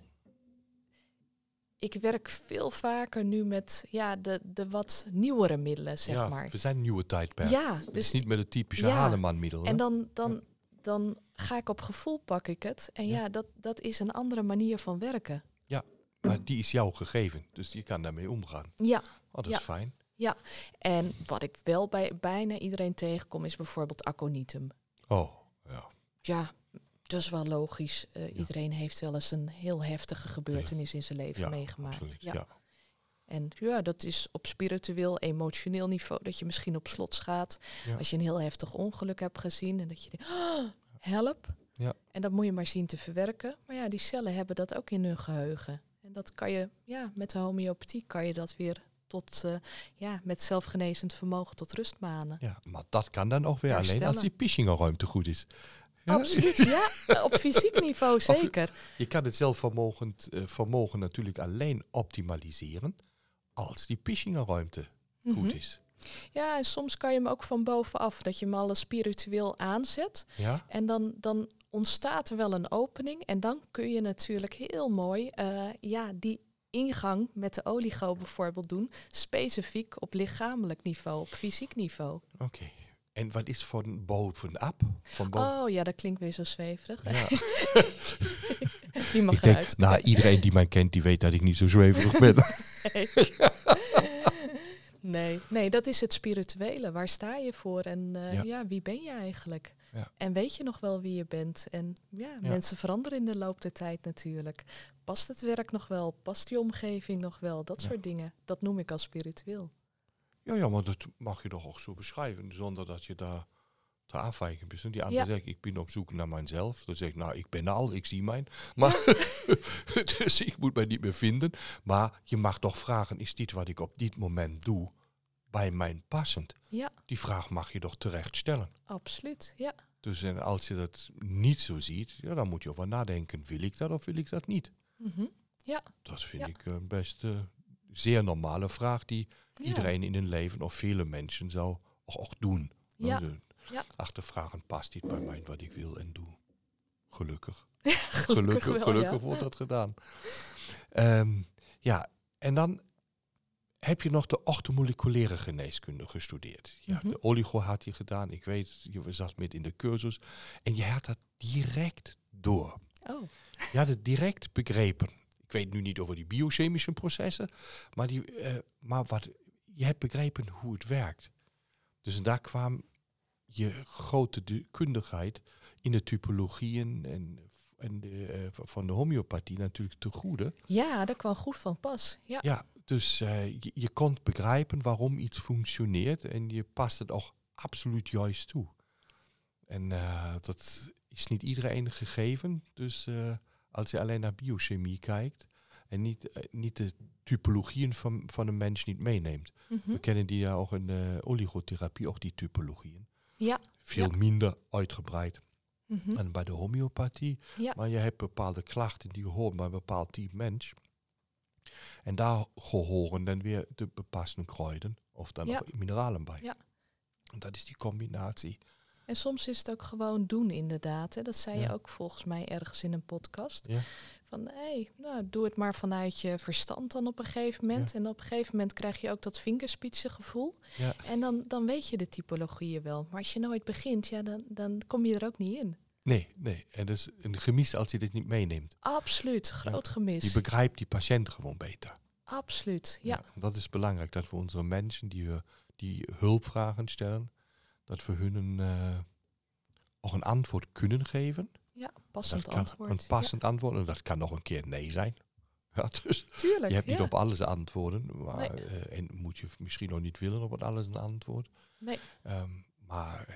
ik werk veel vaker nu met ja, de, de wat nieuwere middelen, zeg ja, maar. We zijn een nieuwe tijdperk. Ja, dus niet met het typische ja, Hahnemann-middel. En dan, dan, dan ga ik op gevoel, pak ik het. En ja, dat, dat is een andere manier van werken. Ja, maar die is jou gegeven, dus je kan daarmee omgaan. Ja. Oh, dat is fijn. Ja, en wat ik wel bij bijna iedereen tegenkom is bijvoorbeeld aconitum. Oh, ja. Ja, dat is wel logisch. Uh, Iedereen heeft wel eens een heel heftige gebeurtenis in zijn leven meegemaakt. ja. En ja, dat is op spiritueel, emotioneel niveau dat je misschien op slot gaat. Als je een heel heftig ongeluk hebt gezien en dat je denkt, oh, help. Ja. En dat moet je maar zien te verwerken. Maar ja, die cellen hebben dat ook in hun geheugen. En dat kan je, ja, met de homeopathie kan je dat weer tot, uh, ja, met zelfgenezend vermogen tot rust manen. Ja, maar dat kan dan ook weer alleen als die Pishingerruimte goed is. Absoluut, ja. Op fysiek niveau zeker. je kan het zelfvermogen uh, vermogen natuurlijk alleen optimaliseren als die Pishingerruimte goed mhm. is. Ja, en soms kan je hem ook van bovenaf, dat je hem alles spiritueel aanzet. Ja? En dan, dan ontstaat er wel een opening. En dan kun je natuurlijk heel mooi uh, ja, die ingang met de oligo bijvoorbeeld doen, specifiek op lichamelijk niveau, op fysiek niveau. Oké. En wat is van bovenop? Van Oh ja, dat klinkt weer zo zweverig. Ja. die mag ik eruit. nou, iedereen die mij kent, die weet dat ik niet zo zweverig ben. nee. nee. nee, dat is het spirituele. Waar sta je voor en uh, ja. wie ben je eigenlijk? Ja. En weet je nog wel wie je bent? En ja, mensen veranderen in de loop der tijd natuurlijk. Past het werk nog wel? Past die omgeving nog wel? Dat soort dingen. Dat noem ik als spiritueel. Ja, ja, maar dat mag je toch ook zo beschrijven, zonder dat je daar te afwijken bent. Die andere zegt, ik ben op zoek naar mijzelf. Dan zeg ik, nou, ik ben al, ik zie mijn. Maar dus ik moet mij niet meer vinden. Maar je mag toch vragen, is dit wat ik op dit moment doe, bij mij passend? Ja. Die vraag mag je toch terecht stellen. Absoluut, ja. Dus en als je dat niet zo ziet, ja, dan moet je over nadenken, wil ik dat of wil ik dat niet? Mm Ja. Dat vind ik een best uh, zeer normale vraag die iedereen in hun leven of vele mensen zou ook, doen. Ja. ja. Achtervragen, past dit bij mij wat ik wil en doe? Gelukkig. gelukkig, gelukkig, gelukkig wordt dat gedaan. Um, ja, en dan heb je nog de orthomoleculaire geneeskunde gestudeerd. Ja, mhm. De oligo had je gedaan. Ik weet, je zat met in de cursus. En je had dat direct door. Oh. Je had het direct begrepen. Ik weet nu niet over die biochemische processen, maar, die, uh, maar wat, je hebt begrepen hoe het werkt. Dus daar kwam je grote kundigheid in de typologieën en, en de, uh, van de homeopathie natuurlijk te goede. Ja, dat kwam goed van pas. Ja, ja dus uh, je, je kon begrijpen waarom iets functioneert en je past het ook absoluut juist toe. En dat is niet iedereen gegeven. Dus als je alleen naar biochemie kijkt en niet, eh, niet de typologieën van, van een mens niet meeneemt. Mhm. We kennen die ja ook in de oligotherapie, ook die typologieën. Ja. Veel minder uitgebreid. Mm En bij de homeopathie, ja. maar je hebt bepaalde klachten die horen bij een bepaald type mens. En daar horen dan weer de bepassende kruiden of dan ja. mineralen bij. Ja. En dat is die combinatie. En soms is het ook gewoon doen, inderdaad. Hè. Dat zei je ook volgens mij ergens in een podcast. Ja. Van hé, hey, nou, doe het maar vanuit je verstand dan op een gegeven moment. En op een gegeven moment krijg je ook dat vingerspitsengevoel. Ja. En dan, dan weet je de typologieën wel. Maar als je nooit begint, ja, dan, dan kom je er ook niet in. Nee, nee. En dus een gemis als je dit niet meeneemt. Absoluut, groot gemis. Je begrijpt die patiënt gewoon beter. Absoluut, ja. Dat is belangrijk, dat we onze mensen die, we, die hulpvragen stellen, dat we hun uh, ook een antwoord kunnen geven. Ja, passend antwoord. Een passend antwoord, en dat kan nog een keer nee zijn. Ja, dus Tuurlijk, je hebt niet op alles antwoorden, maar uh, en moet je misschien ook niet willen op alles een antwoord. Nee. Um, maar uh,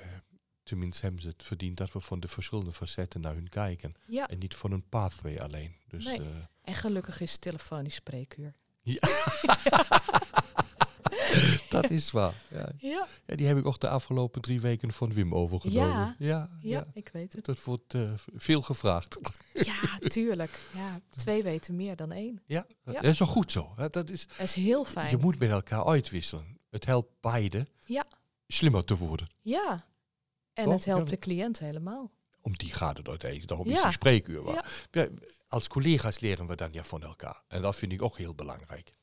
tenminste hebben ze het verdiend dat we van de verschillende facetten naar hun kijken. Ja. En niet van een pathway alleen. Dus, nee. uh, en gelukkig is telefonisch spreekuur. Ja. dat is waar. Ja. Ja. ja. Die heb ik ook de afgelopen drie weken van Wim overgenomen. Ja, ja, ja, ik weet het. Dat wordt uh, veel gevraagd. Ja, tuurlijk. Ja, twee weten meer dan één. Ja, ja. dat is wel goed zo. Dat is, dat is heel fijn. Je moet met elkaar uitwisselen. Het helpt beide ja. slimmer te worden. Ja, en Toch? het helpt de cliënt helemaal. Om die gaat het uiteindelijk. Daarom is die spreekuur. Als collega's leren we dan ja van elkaar. En dat vind ik ook heel belangrijk.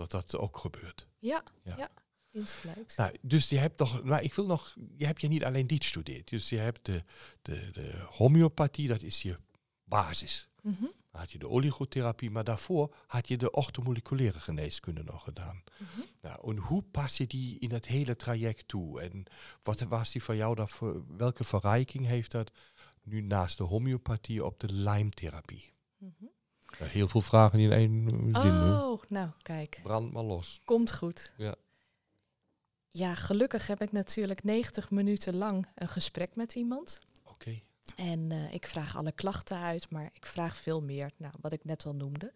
Dat dat ook gebeurt. Ja, ja. ja. Insgelijks. Nou, dus je hebt nog, maar ik wil nog, je hebt je niet alleen dit gestudeerd. Dus je hebt de, de, de homeopathie, dat is je basis. Mm -hmm. Dan had je de oligotherapie, maar daarvoor had je de orthomoleculaire geneeskunde nog gedaan. Mm -hmm. nou, en hoe pas je die in het hele traject toe? En wat was die voor jou dan voor, welke verrijking heeft dat nu naast de homeopathie op de lijmtherapie? Mm -hmm. Heel veel vragen in één zin. Oh, nou kijk. Brand maar los. Komt goed. Ja. Ja, gelukkig heb ik natuurlijk 90 minuten lang een gesprek met iemand. Oké. Okay. En uh, ik vraag alle klachten uit, maar ik vraag veel meer, nou, wat ik net al noemde.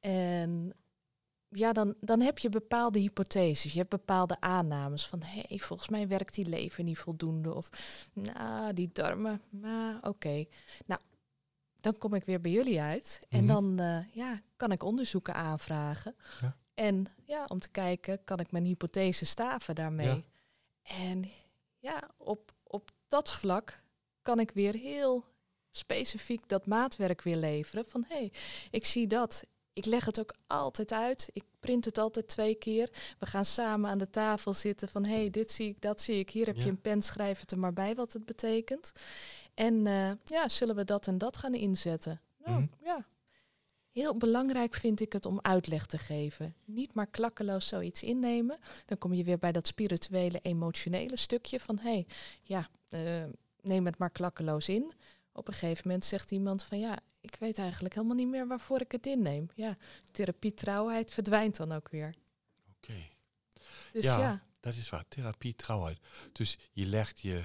En ja, dan, dan heb je bepaalde hypotheses, je hebt bepaalde aannames van, hé, hey, volgens mij werkt die lever niet voldoende. Of, nou, die darmen, nou, oké. Okay. Nou, dan kom ik weer bij jullie uit en mm -hmm. dan uh, ja, kan ik onderzoeken aanvragen. Ja. En ja, om te kijken, kan ik mijn hypothese staven daarmee? Ja. En ja, op, op dat vlak kan ik weer heel specifiek dat maatwerk weer leveren. Van hé, hey, ik zie dat. Ik leg het ook altijd uit. Ik print het altijd twee keer. We gaan samen aan de tafel zitten van hé, hey, dit zie ik, dat zie ik. Hier heb Ja. je een pen, schrijf het er maar bij wat het betekent. En eh, ja, zullen we dat en dat gaan inzetten? Nou, Mhm. ja. Heel belangrijk vind ik het om uitleg te geven. Niet maar klakkeloos zoiets innemen. Dan kom je weer bij dat spirituele, emotionele stukje van hé, hey, ja, eh, neem het maar klakkeloos in. Op een gegeven moment zegt iemand van ja, ik weet eigenlijk helemaal niet meer waarvoor ik het inneem. Ja, therapie trouwheid verdwijnt dan ook weer. Oké. Dus Ja. ja, Dat is waar, therapie trouwheid. Dus je legt je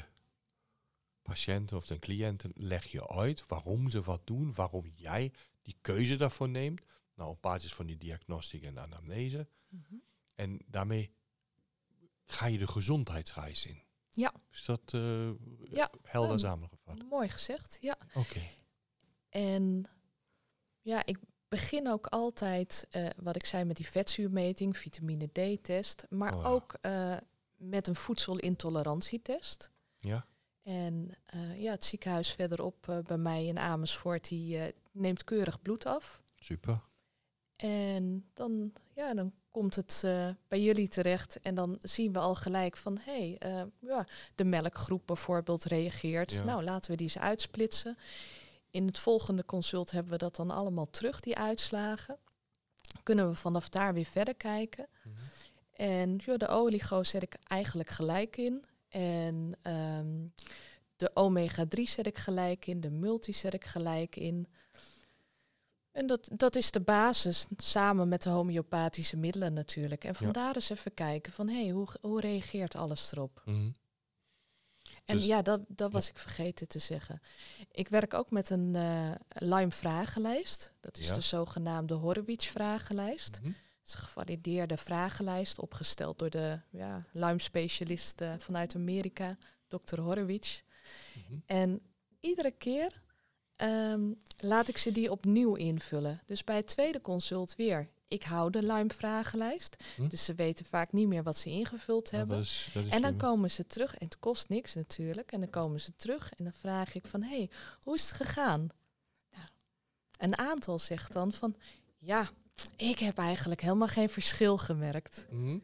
patiënten of de cliënten leg je uit waarom ze wat doen, waarom jij die keuze daarvoor neemt. Nou, op basis van die diagnostiek en anamnese. Mhm. En daarmee ga je de gezondheidsreis in. Ja. Is dat eh, Ja, helder ehm, samengevat? mooi gezegd. Ja. Oké. En ja, ik begin ook altijd, eh, wat ik zei met die vetzuurmeting, vitamine D-test, maar Oh ja. ook eh, met een voedselintolerantietest. Ja? En eh, ja, het ziekenhuis verderop eh, bij mij in Amersfoort, die eh, neemt keurig bloed af. Super. En dan, ja, dan komt het bij jullie terecht en dan zien we al gelijk van, hé, hey, ja, de melkgroep bijvoorbeeld reageert. Ja. Nou, laten we die eens uitsplitsen. In het volgende consult hebben we dat dan allemaal terug, die uitslagen. Kunnen we vanaf daar weer verder kijken. Mhm. En ja, de oligo zet ik eigenlijk gelijk in. En ehm, de omega-3 zet ik gelijk in. De multi zet ik gelijk in. En dat, dat is de basis, samen met de homeopathische middelen natuurlijk. En vandaar eens even kijken van, hé, hey, hoe, hoe reageert alles erop? Mhm. En Dus- ja, dat, dat was ik vergeten te zeggen. Ik werk ook met een eh Lime-vragenlijst. Dat is Ja. de zogenaamde Horowitz-vragenlijst. Mhm. Is een gevalideerde vragenlijst, opgesteld door de ja, Lyme-specialist eh, vanuit Amerika, Dr. Horowitz. Mhm. En iedere keer ehm, laat ik ze die opnieuw invullen. Dus bij het tweede consult weer. Ik hou de Lyme-vragenlijst. Hm. Dus ze weten vaak niet meer wat ze ingevuld hebben. dat is, dat is En dan komen ze terug, en het kost niks natuurlijk. En dan komen ze terug en dan vraag ik van, hé, hey, hoe is het gegaan? Nou, een aantal zegt dan van, ja, ik heb eigenlijk helemaal geen verschil gemerkt. Mhm.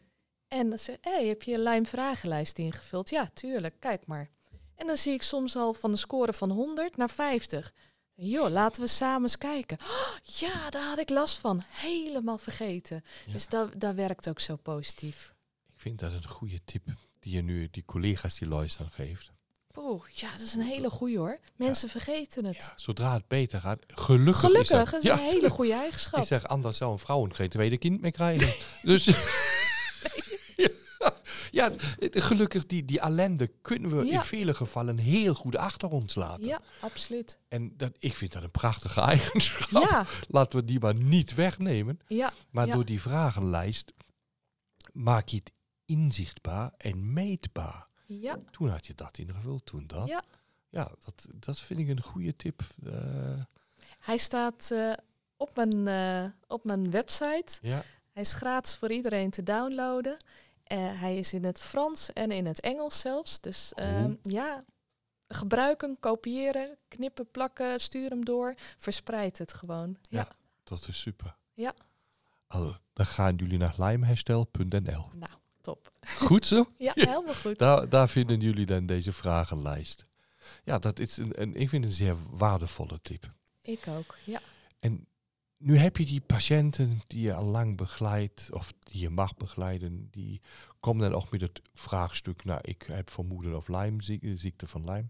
En dan zeg hey, heb je een lijm vragenlijst ingevuld? Ja, tuurlijk, kijk maar. En dan zie ik soms al van de score van 100 naar 50. Joh, laten we samen eens kijken. Oh, ja, daar had ik last van. Helemaal vergeten. Dus dat, dat werkt ook zo positief. Ik vind dat een goede tip die je nu die collega's die luisteren geeft. Oeh, ja, dat is een hele goede hoor. Mensen vergeten het. Ja, zodra het beter gaat, gelukkig. Gelukkig, is dat, is een hele goede eigenschap. Ik zeg, anders zou een vrouw geen tweede kind meer krijgen. dus ja, gelukkig die, die ellende kunnen we in vele gevallen heel goed achter ons laten. Ja, absoluut. En dat, ik vind dat een prachtige eigenschap. Ja. Laten we die maar niet wegnemen. Ja. Maar door die vragenlijst maak je het inzichtbaar en meetbaar. Ja. Toen had je dat ingevuld, toen dat. Ja, ja dat, dat vind ik een goede tip. Uh, Hij staat uh, op, mijn, uh, op mijn website. Ja. Hij is gratis voor iedereen te downloaden. Hij is in het Frans en in het Engels zelfs. Dus uh, ja, gebruiken, kopiëren, knippen, plakken, stuur hem door. Verspreid het gewoon. Ja, ja dat is super. Ja. Dan gaan jullie naar lijmherstel.nl. Nou, top. Goed zo? ja, helemaal goed. daar, daar vinden jullie dan deze vragenlijst. Ja, dat is een, een, ik vind een zeer waardevolle tip. Ik ook, ja. En nu heb je die patiënten die je al lang begeleidt, of die je mag begeleiden, die komen dan ook met het vraagstuk, nou, ik heb vermoeden of Lyme, ziekte van Lyme.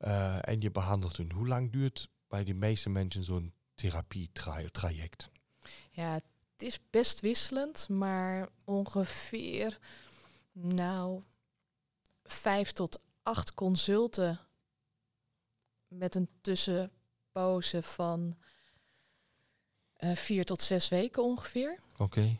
Uh, en je behandelt hun. Hoe lang duurt bij de meeste mensen zo'n therapietraject? Ja, het is best wisselend, maar ongeveer, nou, vijf tot acht consulten met een tussenpoze van uh, vier tot zes weken ongeveer. Oké.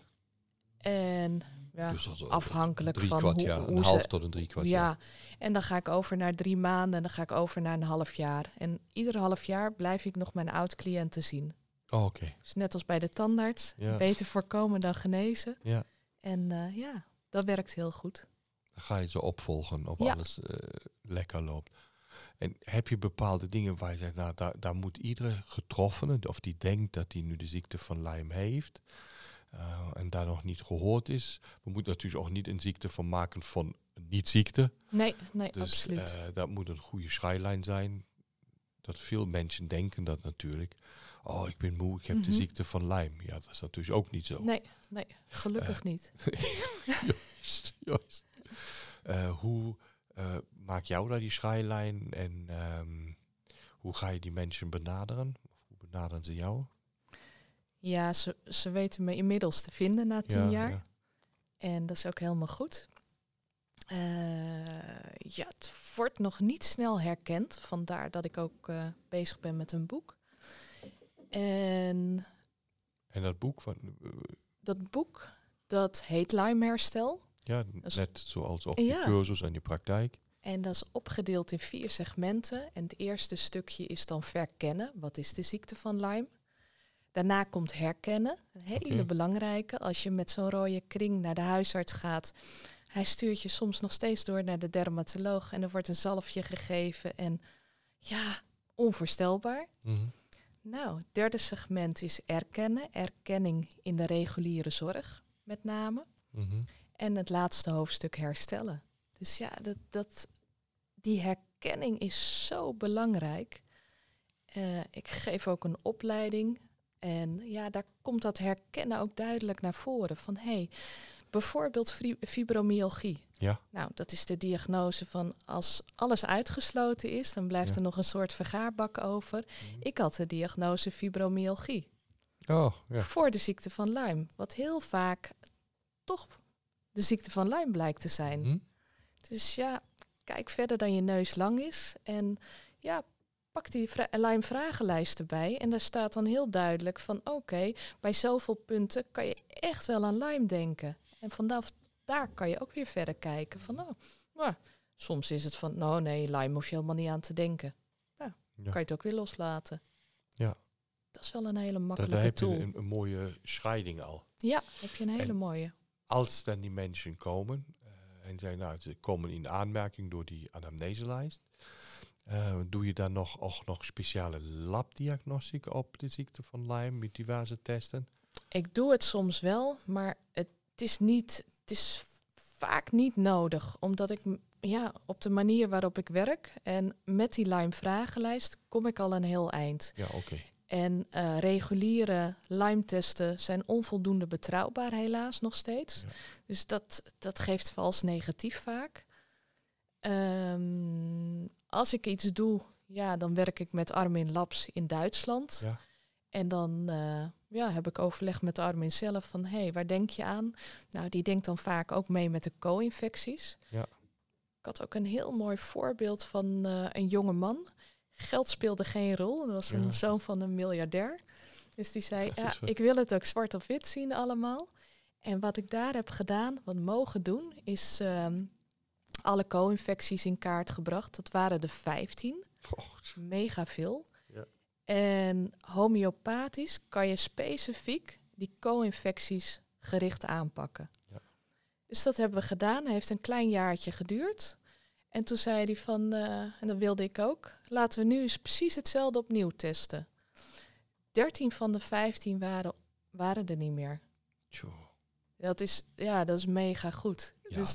En ja, dus afhankelijk van kwart, hoe, hoe een half tot een drie kwart ja. ja. En dan ga ik over naar drie maanden en dan ga ik over naar een half jaar. En ieder half jaar blijf ik nog mijn oud-cliënten zien. Oh, oké. Dus net als bij de tandarts, ja. beter voorkomen dan genezen. Ja. En uh, ja, dat werkt heel goed. Dan ga je ze opvolgen of alles uh, lekker loopt. En heb je bepaalde dingen waar je zegt, nou, daar, daar moet iedere getroffene, of die denkt dat hij nu de ziekte van Lyme heeft, uh, en daar nog niet gehoord is. We moeten natuurlijk ook niet een ziekte van maken van niet-ziekte. Nee, nee, dus, absoluut. Uh, dat moet een goede scheilijn zijn. Dat veel mensen denken dat natuurlijk. Oh, ik ben moe, ik heb de mhm. ziekte van Lyme. Ja, dat is natuurlijk ook niet zo. Nee, nee, gelukkig uh, niet. juist, juist. hoe uh, maak jou daar die scheilijn en um, hoe ga je die mensen benaderen? Of hoe benaderen ze jou? Ja, ze, ze weten me inmiddels te vinden na tien jaar. Ja. En dat is ook helemaal goed. Uh, ja, het wordt nog niet snel herkend. Vandaar dat ik ook uh, bezig ben met een boek. En, en dat boek van. Dat boek, dat heet Lyme Herstel. Ja, net zoals op je cursus en je praktijk. En dat is opgedeeld in vier segmenten. En het eerste stukje is dan verkennen. Wat is de ziekte van Lyme? Daarna komt herkennen. Een hele belangrijke. Als je met zo'n rode kring naar de huisarts gaat. Hij stuurt je soms nog steeds door naar de dermatoloog. En er wordt een zalfje gegeven. En ja, onvoorstelbaar. Mm Nou, het derde segment is erkennen. Erkenning in de reguliere zorg, met name. Mm en het laatste hoofdstuk herstellen. Dus ja, dat, dat, die herkenning is zo belangrijk. Uh, ik geef ook een opleiding. En ja, daar komt dat herkennen ook duidelijk naar voren. Van hé, hey, bijvoorbeeld fibromyalgie. Ja. Nou, dat is de diagnose van als alles uitgesloten is, dan blijft er nog een soort vergaarbak over. Mhm. Ik had de diagnose fibromyalgie. Oh, ja. Voor de ziekte van Lyme. Wat heel vaak toch de ziekte van Lyme blijkt te zijn. Hm? Dus ja, kijk verder dan je neus lang is. En ja, pak die Lyme vragenlijst erbij. En daar staat dan heel duidelijk van oké, bij zoveel punten kan je echt wel aan Lyme denken. En vanaf daar kan je ook weer verder kijken van oh, nou, soms is het van nou nee, Lyme hoef je helemaal niet aan te denken. Nou, ja. kan je het ook weer loslaten. Ja. Dat is wel een hele makkelijke Daar tool. heb je een, een, mooie scheiding al. Ja, heb je een hele mooie als dan die mensen komen uh, en zijn, nou, ze komen in aanmerking door die anamneselijst, uh, doe je dan nog, ook nog speciale labdiagnostiek op de ziekte van Lyme met diverse testen? Ik doe het soms wel, maar het is niet, het is vaak niet nodig, omdat ik ja, op de manier waarop ik werk. En met die Lyme vragenlijst kom ik al een heel eind. Ja, oké. En uh, reguliere Lyme-testen zijn onvoldoende betrouwbaar, helaas nog steeds. Dus dat, dat geeft vals negatief vaak. Um, als ik iets doe, ja, dan werk ik met Armin Labs in Duitsland. Ja. En dan uh, ja, heb ik overleg met Armin zelf van, hé, hey, waar denk je aan? Nou, die denkt dan vaak ook mee met de co-infecties. Ja. Ik had ook een heel mooi voorbeeld van uh, een jonge man Geld speelde geen rol. Dat was een zoon van een miljardair. Dus die zei, ja, ik wil het ook zwart op wit zien allemaal. En wat ik daar heb gedaan, wat mogen doen, is ehm, alle co-infecties in kaart gebracht. Dat waren er 15. Mega veel. En homeopathisch kan je specifiek die co-infecties gericht aanpakken. Ja. Dus dat hebben we gedaan. heeft een klein jaartje geduurd. En toen zei hij van, uh, en dat wilde ik ook, laten we nu eens precies hetzelfde opnieuw testen. 13 van de 15 waren, waren er niet meer. Dat is, ja, dat is mega goed. Ja, dus,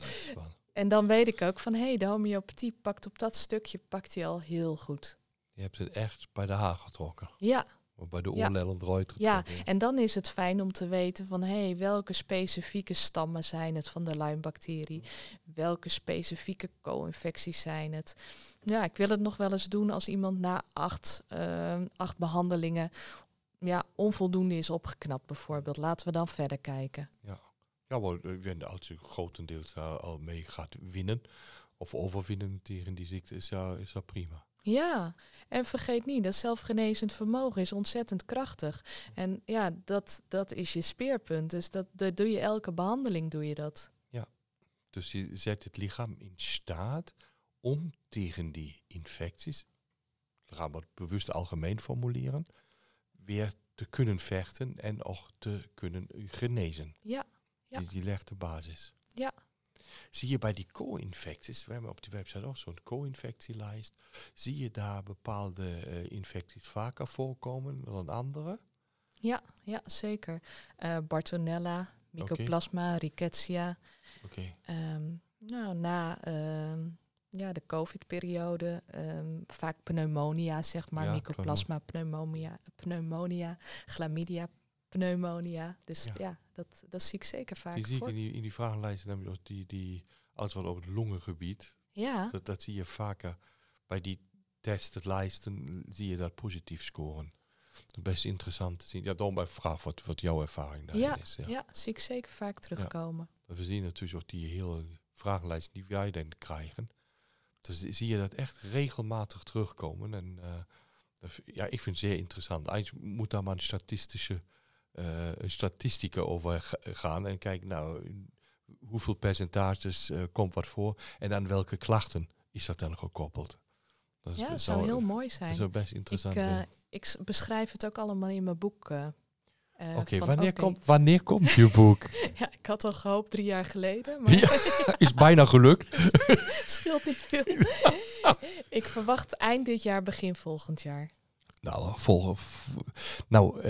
en dan weet ik ook van, hé, hey, de homeopathie pakt op dat stukje pakt hij al heel goed. Je hebt het echt bij de haag getrokken. Ja, bij de oorlel ja. Ja, en dan is het fijn om te weten van hé, hey, welke specifieke stammen zijn het van de Lyme-bacterie? Welke specifieke co-infecties zijn het? Ja, ik wil het nog wel eens doen als iemand na acht, uh, acht behandelingen ja, onvoldoende is opgeknapt bijvoorbeeld. Laten we dan verder kijken. Ja, ja maar als je grotendeels al mee gaat winnen of overwinnen tegen die ziekte, is, ja, is dat prima. Ja, en vergeet niet, dat zelfgenezend vermogen is ontzettend krachtig. En ja, dat, dat is je speerpunt. Dus dat, dat doe je elke behandeling, doe je dat. Ja, dus je zet het lichaam in staat om tegen die infecties, gaan we het bewust algemeen formuleren, weer te kunnen vechten en ook te kunnen genezen. Ja. ja. Die, die legt de basis. Ja. Zie je bij die co-infecties, we hebben op die website ook zo'n co-infectielijst, zie je daar bepaalde uh, infecties vaker voorkomen dan andere? Ja, ja zeker. Uh, Bartonella, Mycoplasma, okay. Rickettsia. Oké. Okay. Um, ehm, nou, na uh, ja, de COVID-periode, um, vaak pneumonia, zeg maar. Ja, Mycoplasma, pneumonia, pneumonia, chlamydia, pneumonia. Dus ja, dat, dat zie ik zeker vaak. Die zie ik in die, in die vragenlijsten, die, die wat op het longengebied. Ja. Dat, dat zie je vaker bij die testenlijsten, zie je dat positief scoren. Dat is best interessant te zien. Ja, dan bij vraag wat, wat jouw ervaring daar ja, is. Ja. ja, zie ik zeker vaak terugkomen. Ja. We zien natuurlijk ook die hele vragenlijst die wij dan krijgen. Dus zie je dat echt regelmatig terugkomen. En uh, ja, ik vind het zeer interessant. Eigenlijk moet daar maar een statistische statistieken over gaan en kijken, nou, hoeveel percentages uh, komt wat voor en aan welke klachten is dat dan gekoppeld. Dat ja, dat zou heel mooi zijn. Dat zou best interessant ik, ik beschrijf het ook allemaal in mijn boek. Oké, okay, wanneer, okay. komt, wanneer komt je boek? ja, ik had al gehoopt drie jaar geleden. Maar ja, is bijna gelukt. Scheelt niet veel. ik verwacht eind dit jaar, begin volgend jaar. Nou, vol, nou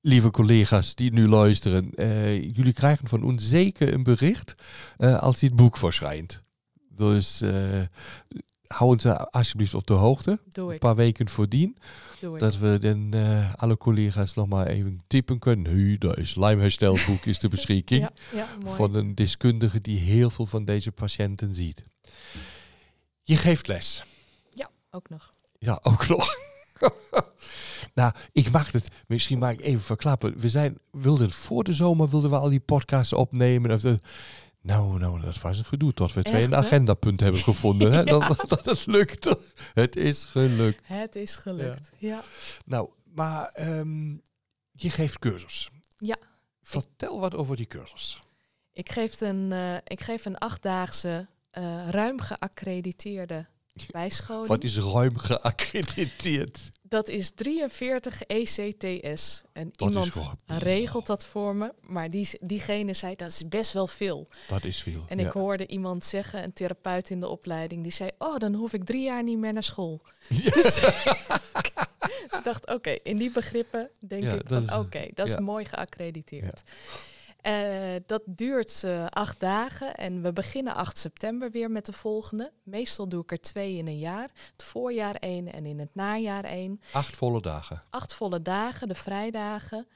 lieve collega's die nu luisteren, uh, jullie krijgen van ons zeker een bericht uh, als dit boek verschijnt. Dus uh, hou ons alsjeblieft op de hoogte. Een paar weken voordien. Doe dat we dan alle collega's nog maar even typen kunnen. Nu, dat is lijmherstelboek is de beschikking. ja, ja, van een deskundige die heel veel van deze patiënten ziet. Je geeft les. Ja, ook nog. Ja, ook nog. Nou, ik mag het misschien maar even verklappen. We zijn, wilden voor de zomer wilden we al die podcasts opnemen. Of de, nou, nou, dat was een gedoe tot we twee een agendapunt hebben gevonden. Hè? Dat, dat het lukt. Het is gelukt. Het is gelukt, ja. Nou, maar um, je geeft cursus. Ja. Vertel wat over die cursus. Ik geef een, uh, ik geef een achtdaagse, uh, ruim geaccrediteerde bijscholing. Wat is ruim geaccrediteerd? Dat is 43 ECTS. En iemand regelt dat voor me. Maar die, diegene zei, dat is best wel veel. Dat is veel. En ik hoorde iemand zeggen, een therapeut in de opleiding, die zei, oh, dan hoef ik drie jaar niet meer naar school. Ja. Dus, ik dacht, oké, in die begrippen denk ik van, oké, dat is mooi geaccrediteerd. Uh, dat duurt uh, acht dagen en we beginnen 8 september weer met de volgende. Meestal doe ik er twee in een jaar. Het voorjaar één en in het najaar één. Acht volle dagen? Acht volle dagen, de vrijdagen.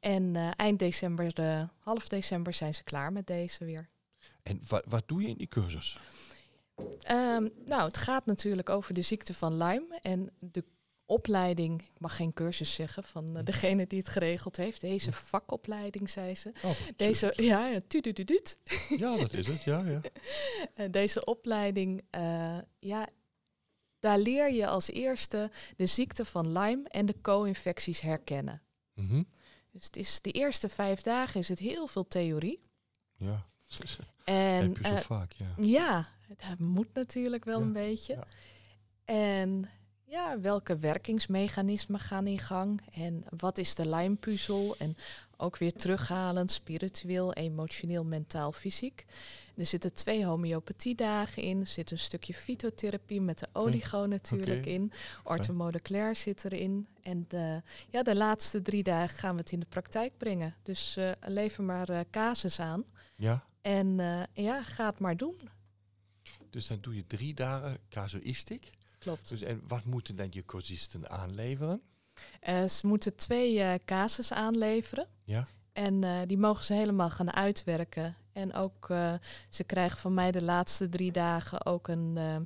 En uh, eind december, half december zijn ze klaar met deze weer. En wat, wat doe je in die cursus? Um, nou, het gaat natuurlijk over de ziekte van Lyme. En de opleiding, ik mag geen cursus zeggen van uh, degene die het geregeld heeft. Deze vakopleiding, zei ze. Oh, Deze, ja, ja, tudududuut. Ja, dat is het, ja. ja. Eh, deze opleiding, uh, ja, daar leer je als eerste de ziekte van Lyme en de co-infecties herkennen. Mm -hmm. Dus het is de eerste vijf dagen is het heel veel theorie. Ja, en, heb je zo vaak, ja. Ja, dat moet natuurlijk wel een beetje. Ja. En ja, welke werkingsmechanismen gaan in gang en wat is de lijmpuzzel en ook weer terughalend, spiritueel, emotioneel, mentaal, fysiek. Er zitten twee homeopathiedagen in, er zit een stukje fytotherapie met de oligo natuurlijk in, orthomoleculair zit erin en de, ja, de laatste drie dagen gaan we het in de praktijk brengen. Dus uh, lever maar uh, casus aan ja. en uh, ja, ga het maar doen. Dus dan doe je drie dagen casuïstiek? Klopt. Dus en wat moeten dan je cursisten aanleveren? Uh, ze moeten twee uh, casus aanleveren. Ja. En uh, die mogen ze helemaal gaan uitwerken. En ook, uh, ze krijgen van mij de laatste drie dagen ook een, uh,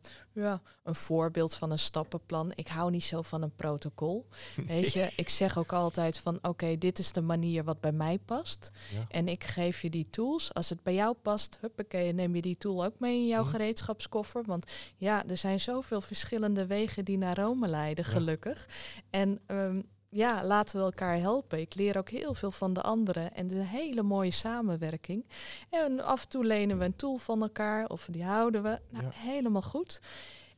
ja, een voorbeeld van een stappenplan. Ik hou niet zo van een protocol. Weet je, ik zeg ook altijd van oké, okay, dit is de manier wat bij mij past. Ja. En ik geef je die tools. Als het bij jou past, huppakee, neem je die tool ook mee in jouw mm. gereedschapskoffer. Want ja, er zijn zoveel verschillende wegen die naar Rome leiden, gelukkig. Ja. En um, ja, laten we elkaar helpen. Ik leer ook heel veel van de anderen en het is een hele mooie samenwerking. En af en toe lenen we een tool van elkaar of die houden we. Nou, helemaal goed.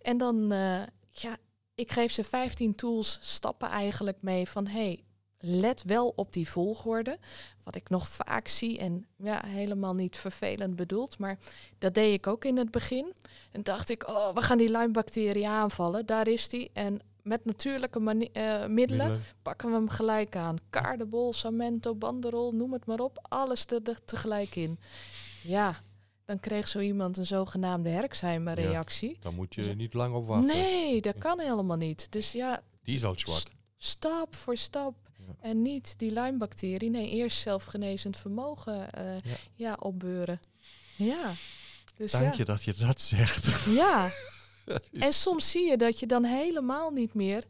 En dan, uh, ja, ik geef ze 15 tools, stappen eigenlijk mee van hey, let wel op die volgorde. Wat ik nog vaak zie en ja, helemaal niet vervelend bedoeld, maar dat deed ik ook in het begin. En dacht ik, oh, we gaan die Lyme-bacterie aanvallen, daar is die. En met natuurlijke uh, middelen, pakken we hem gelijk aan. Kaardebol, samento, banderol, noem het maar op. Alles te, te, tegelijk in. Ja, dan kreeg zo iemand een zogenaamde Herxheimer-reactie. Ja, dan moet je dus, niet lang op wachten. Nee, dat kan helemaal niet. Dus ja... Die is al zwak. Stap voor stap. Ja. En niet die Lyme-bacterie. Nee, eerst zelfgenezend vermogen uh, ja. ja. opbeuren. Ja. Dus Dank je dat je dat zegt. Ja. En soms zie je dat je dan helemaal niet meer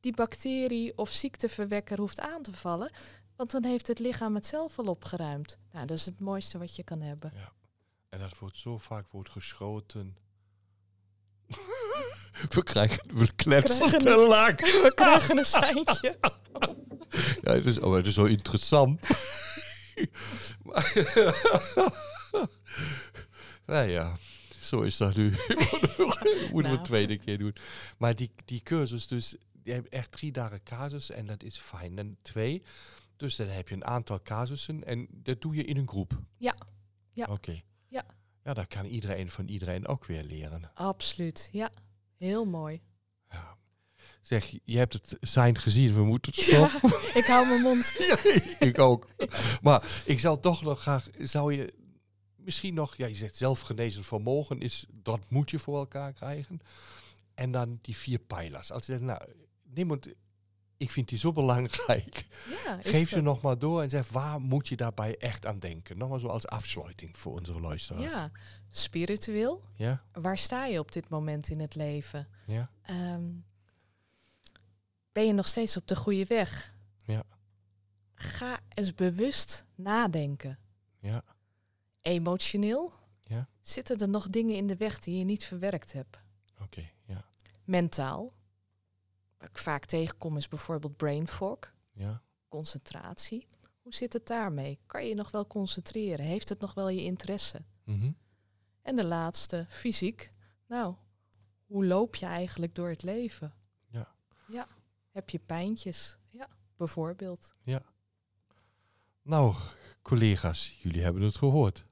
die bacterie of ziekteverwekker hoeft aan te vallen. Want dan heeft het lichaam het zelf al opgeruimd. Nou, dat is het mooiste wat je kan hebben. Ja. En dat wordt zo vaak wordt geschoten. we krijgen we kletsen te lang. We krijgen een seintje. ja, het is, oh, het is zo interessant. nou ja zo is dat nu. Moeten we nou. het tweede keer doen. Maar die, die cursus, dus je hebt echt drie dagen casus en dat is fijn. En twee, dus dan heb je een aantal casussen en dat doe je in een groep. Ja. ja. Oké. Ja. Ja, dat kan iedereen van iedereen ook weer leren. Absoluut, ja. Heel mooi. Ja. Zeg, je hebt het zijn gezien, we moeten het stoppen. Ja, ik hou mijn mond. ja, ik ook. Maar ik zou toch nog graag, zou je misschien nog, ja, je zegt zelfgenezen vermogen, is, dat moet je voor elkaar krijgen. En dan die vier pijlers. Als je zegt, nou, neem ik vind die zo belangrijk. Ja, Geef ze nog maar door en zeg, waar moet je daarbij echt aan denken? Nog maar zo als afsluiting voor onze luisteraars. Ja, spiritueel. Ja. Waar sta je op dit moment in het leven? Ja. Um, ben je nog steeds op de goede weg? Ja. Ga eens bewust nadenken. Ja. Emotioneel ja? zitten er nog dingen in de weg die je niet verwerkt hebt. Oké, ja. Mentaal. Wat ik vaak tegenkom is bijvoorbeeld brain fog. Ja. Concentratie. Hoe zit het daarmee? Kan je nog wel concentreren? Heeft het nog wel je interesse? Mm En de laatste, fysiek. Nou, hoe loop je eigenlijk door het leven? Ja. Ja. Heb je pijntjes? Ja, bijvoorbeeld. Ja. Nou, collega's, jullie hebben het gehoord.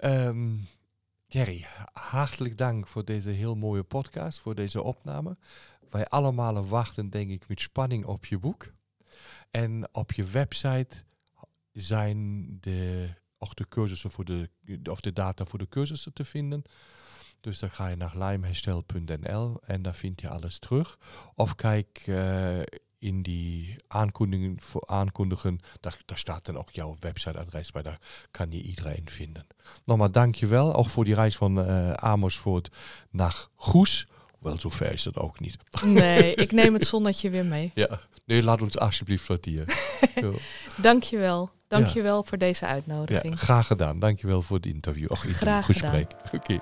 Um, Gerry, hartelijk dank voor deze heel mooie podcast, voor deze opname. Wij allemaal wachten, denk ik, met spanning op je boek. En op je website zijn de, ook de cursussen voor de, of de data voor de cursussen te vinden. Dus dan ga je naar lijmherstel.nl en daar vind je alles terug. Of kijk uh, in die aankondigingen, voor aankondigen, daar, daar staat dan ook jouw websiteadres bij, daar kan je iedereen vinden. Nogmaals, dankjewel, ook voor die reis van uh, Amersfoort naar Goes. Wel, zo ver is dat ook niet. Nee, ik neem het zonnetje weer mee. Ja, nee, laat ons alsjeblieft flotteren. Dankjewel. Dankjewel ja. voor deze uitnodiging. Ja, graag gedaan. Dankjewel voor het interview. Och, graag gesprek. Oké.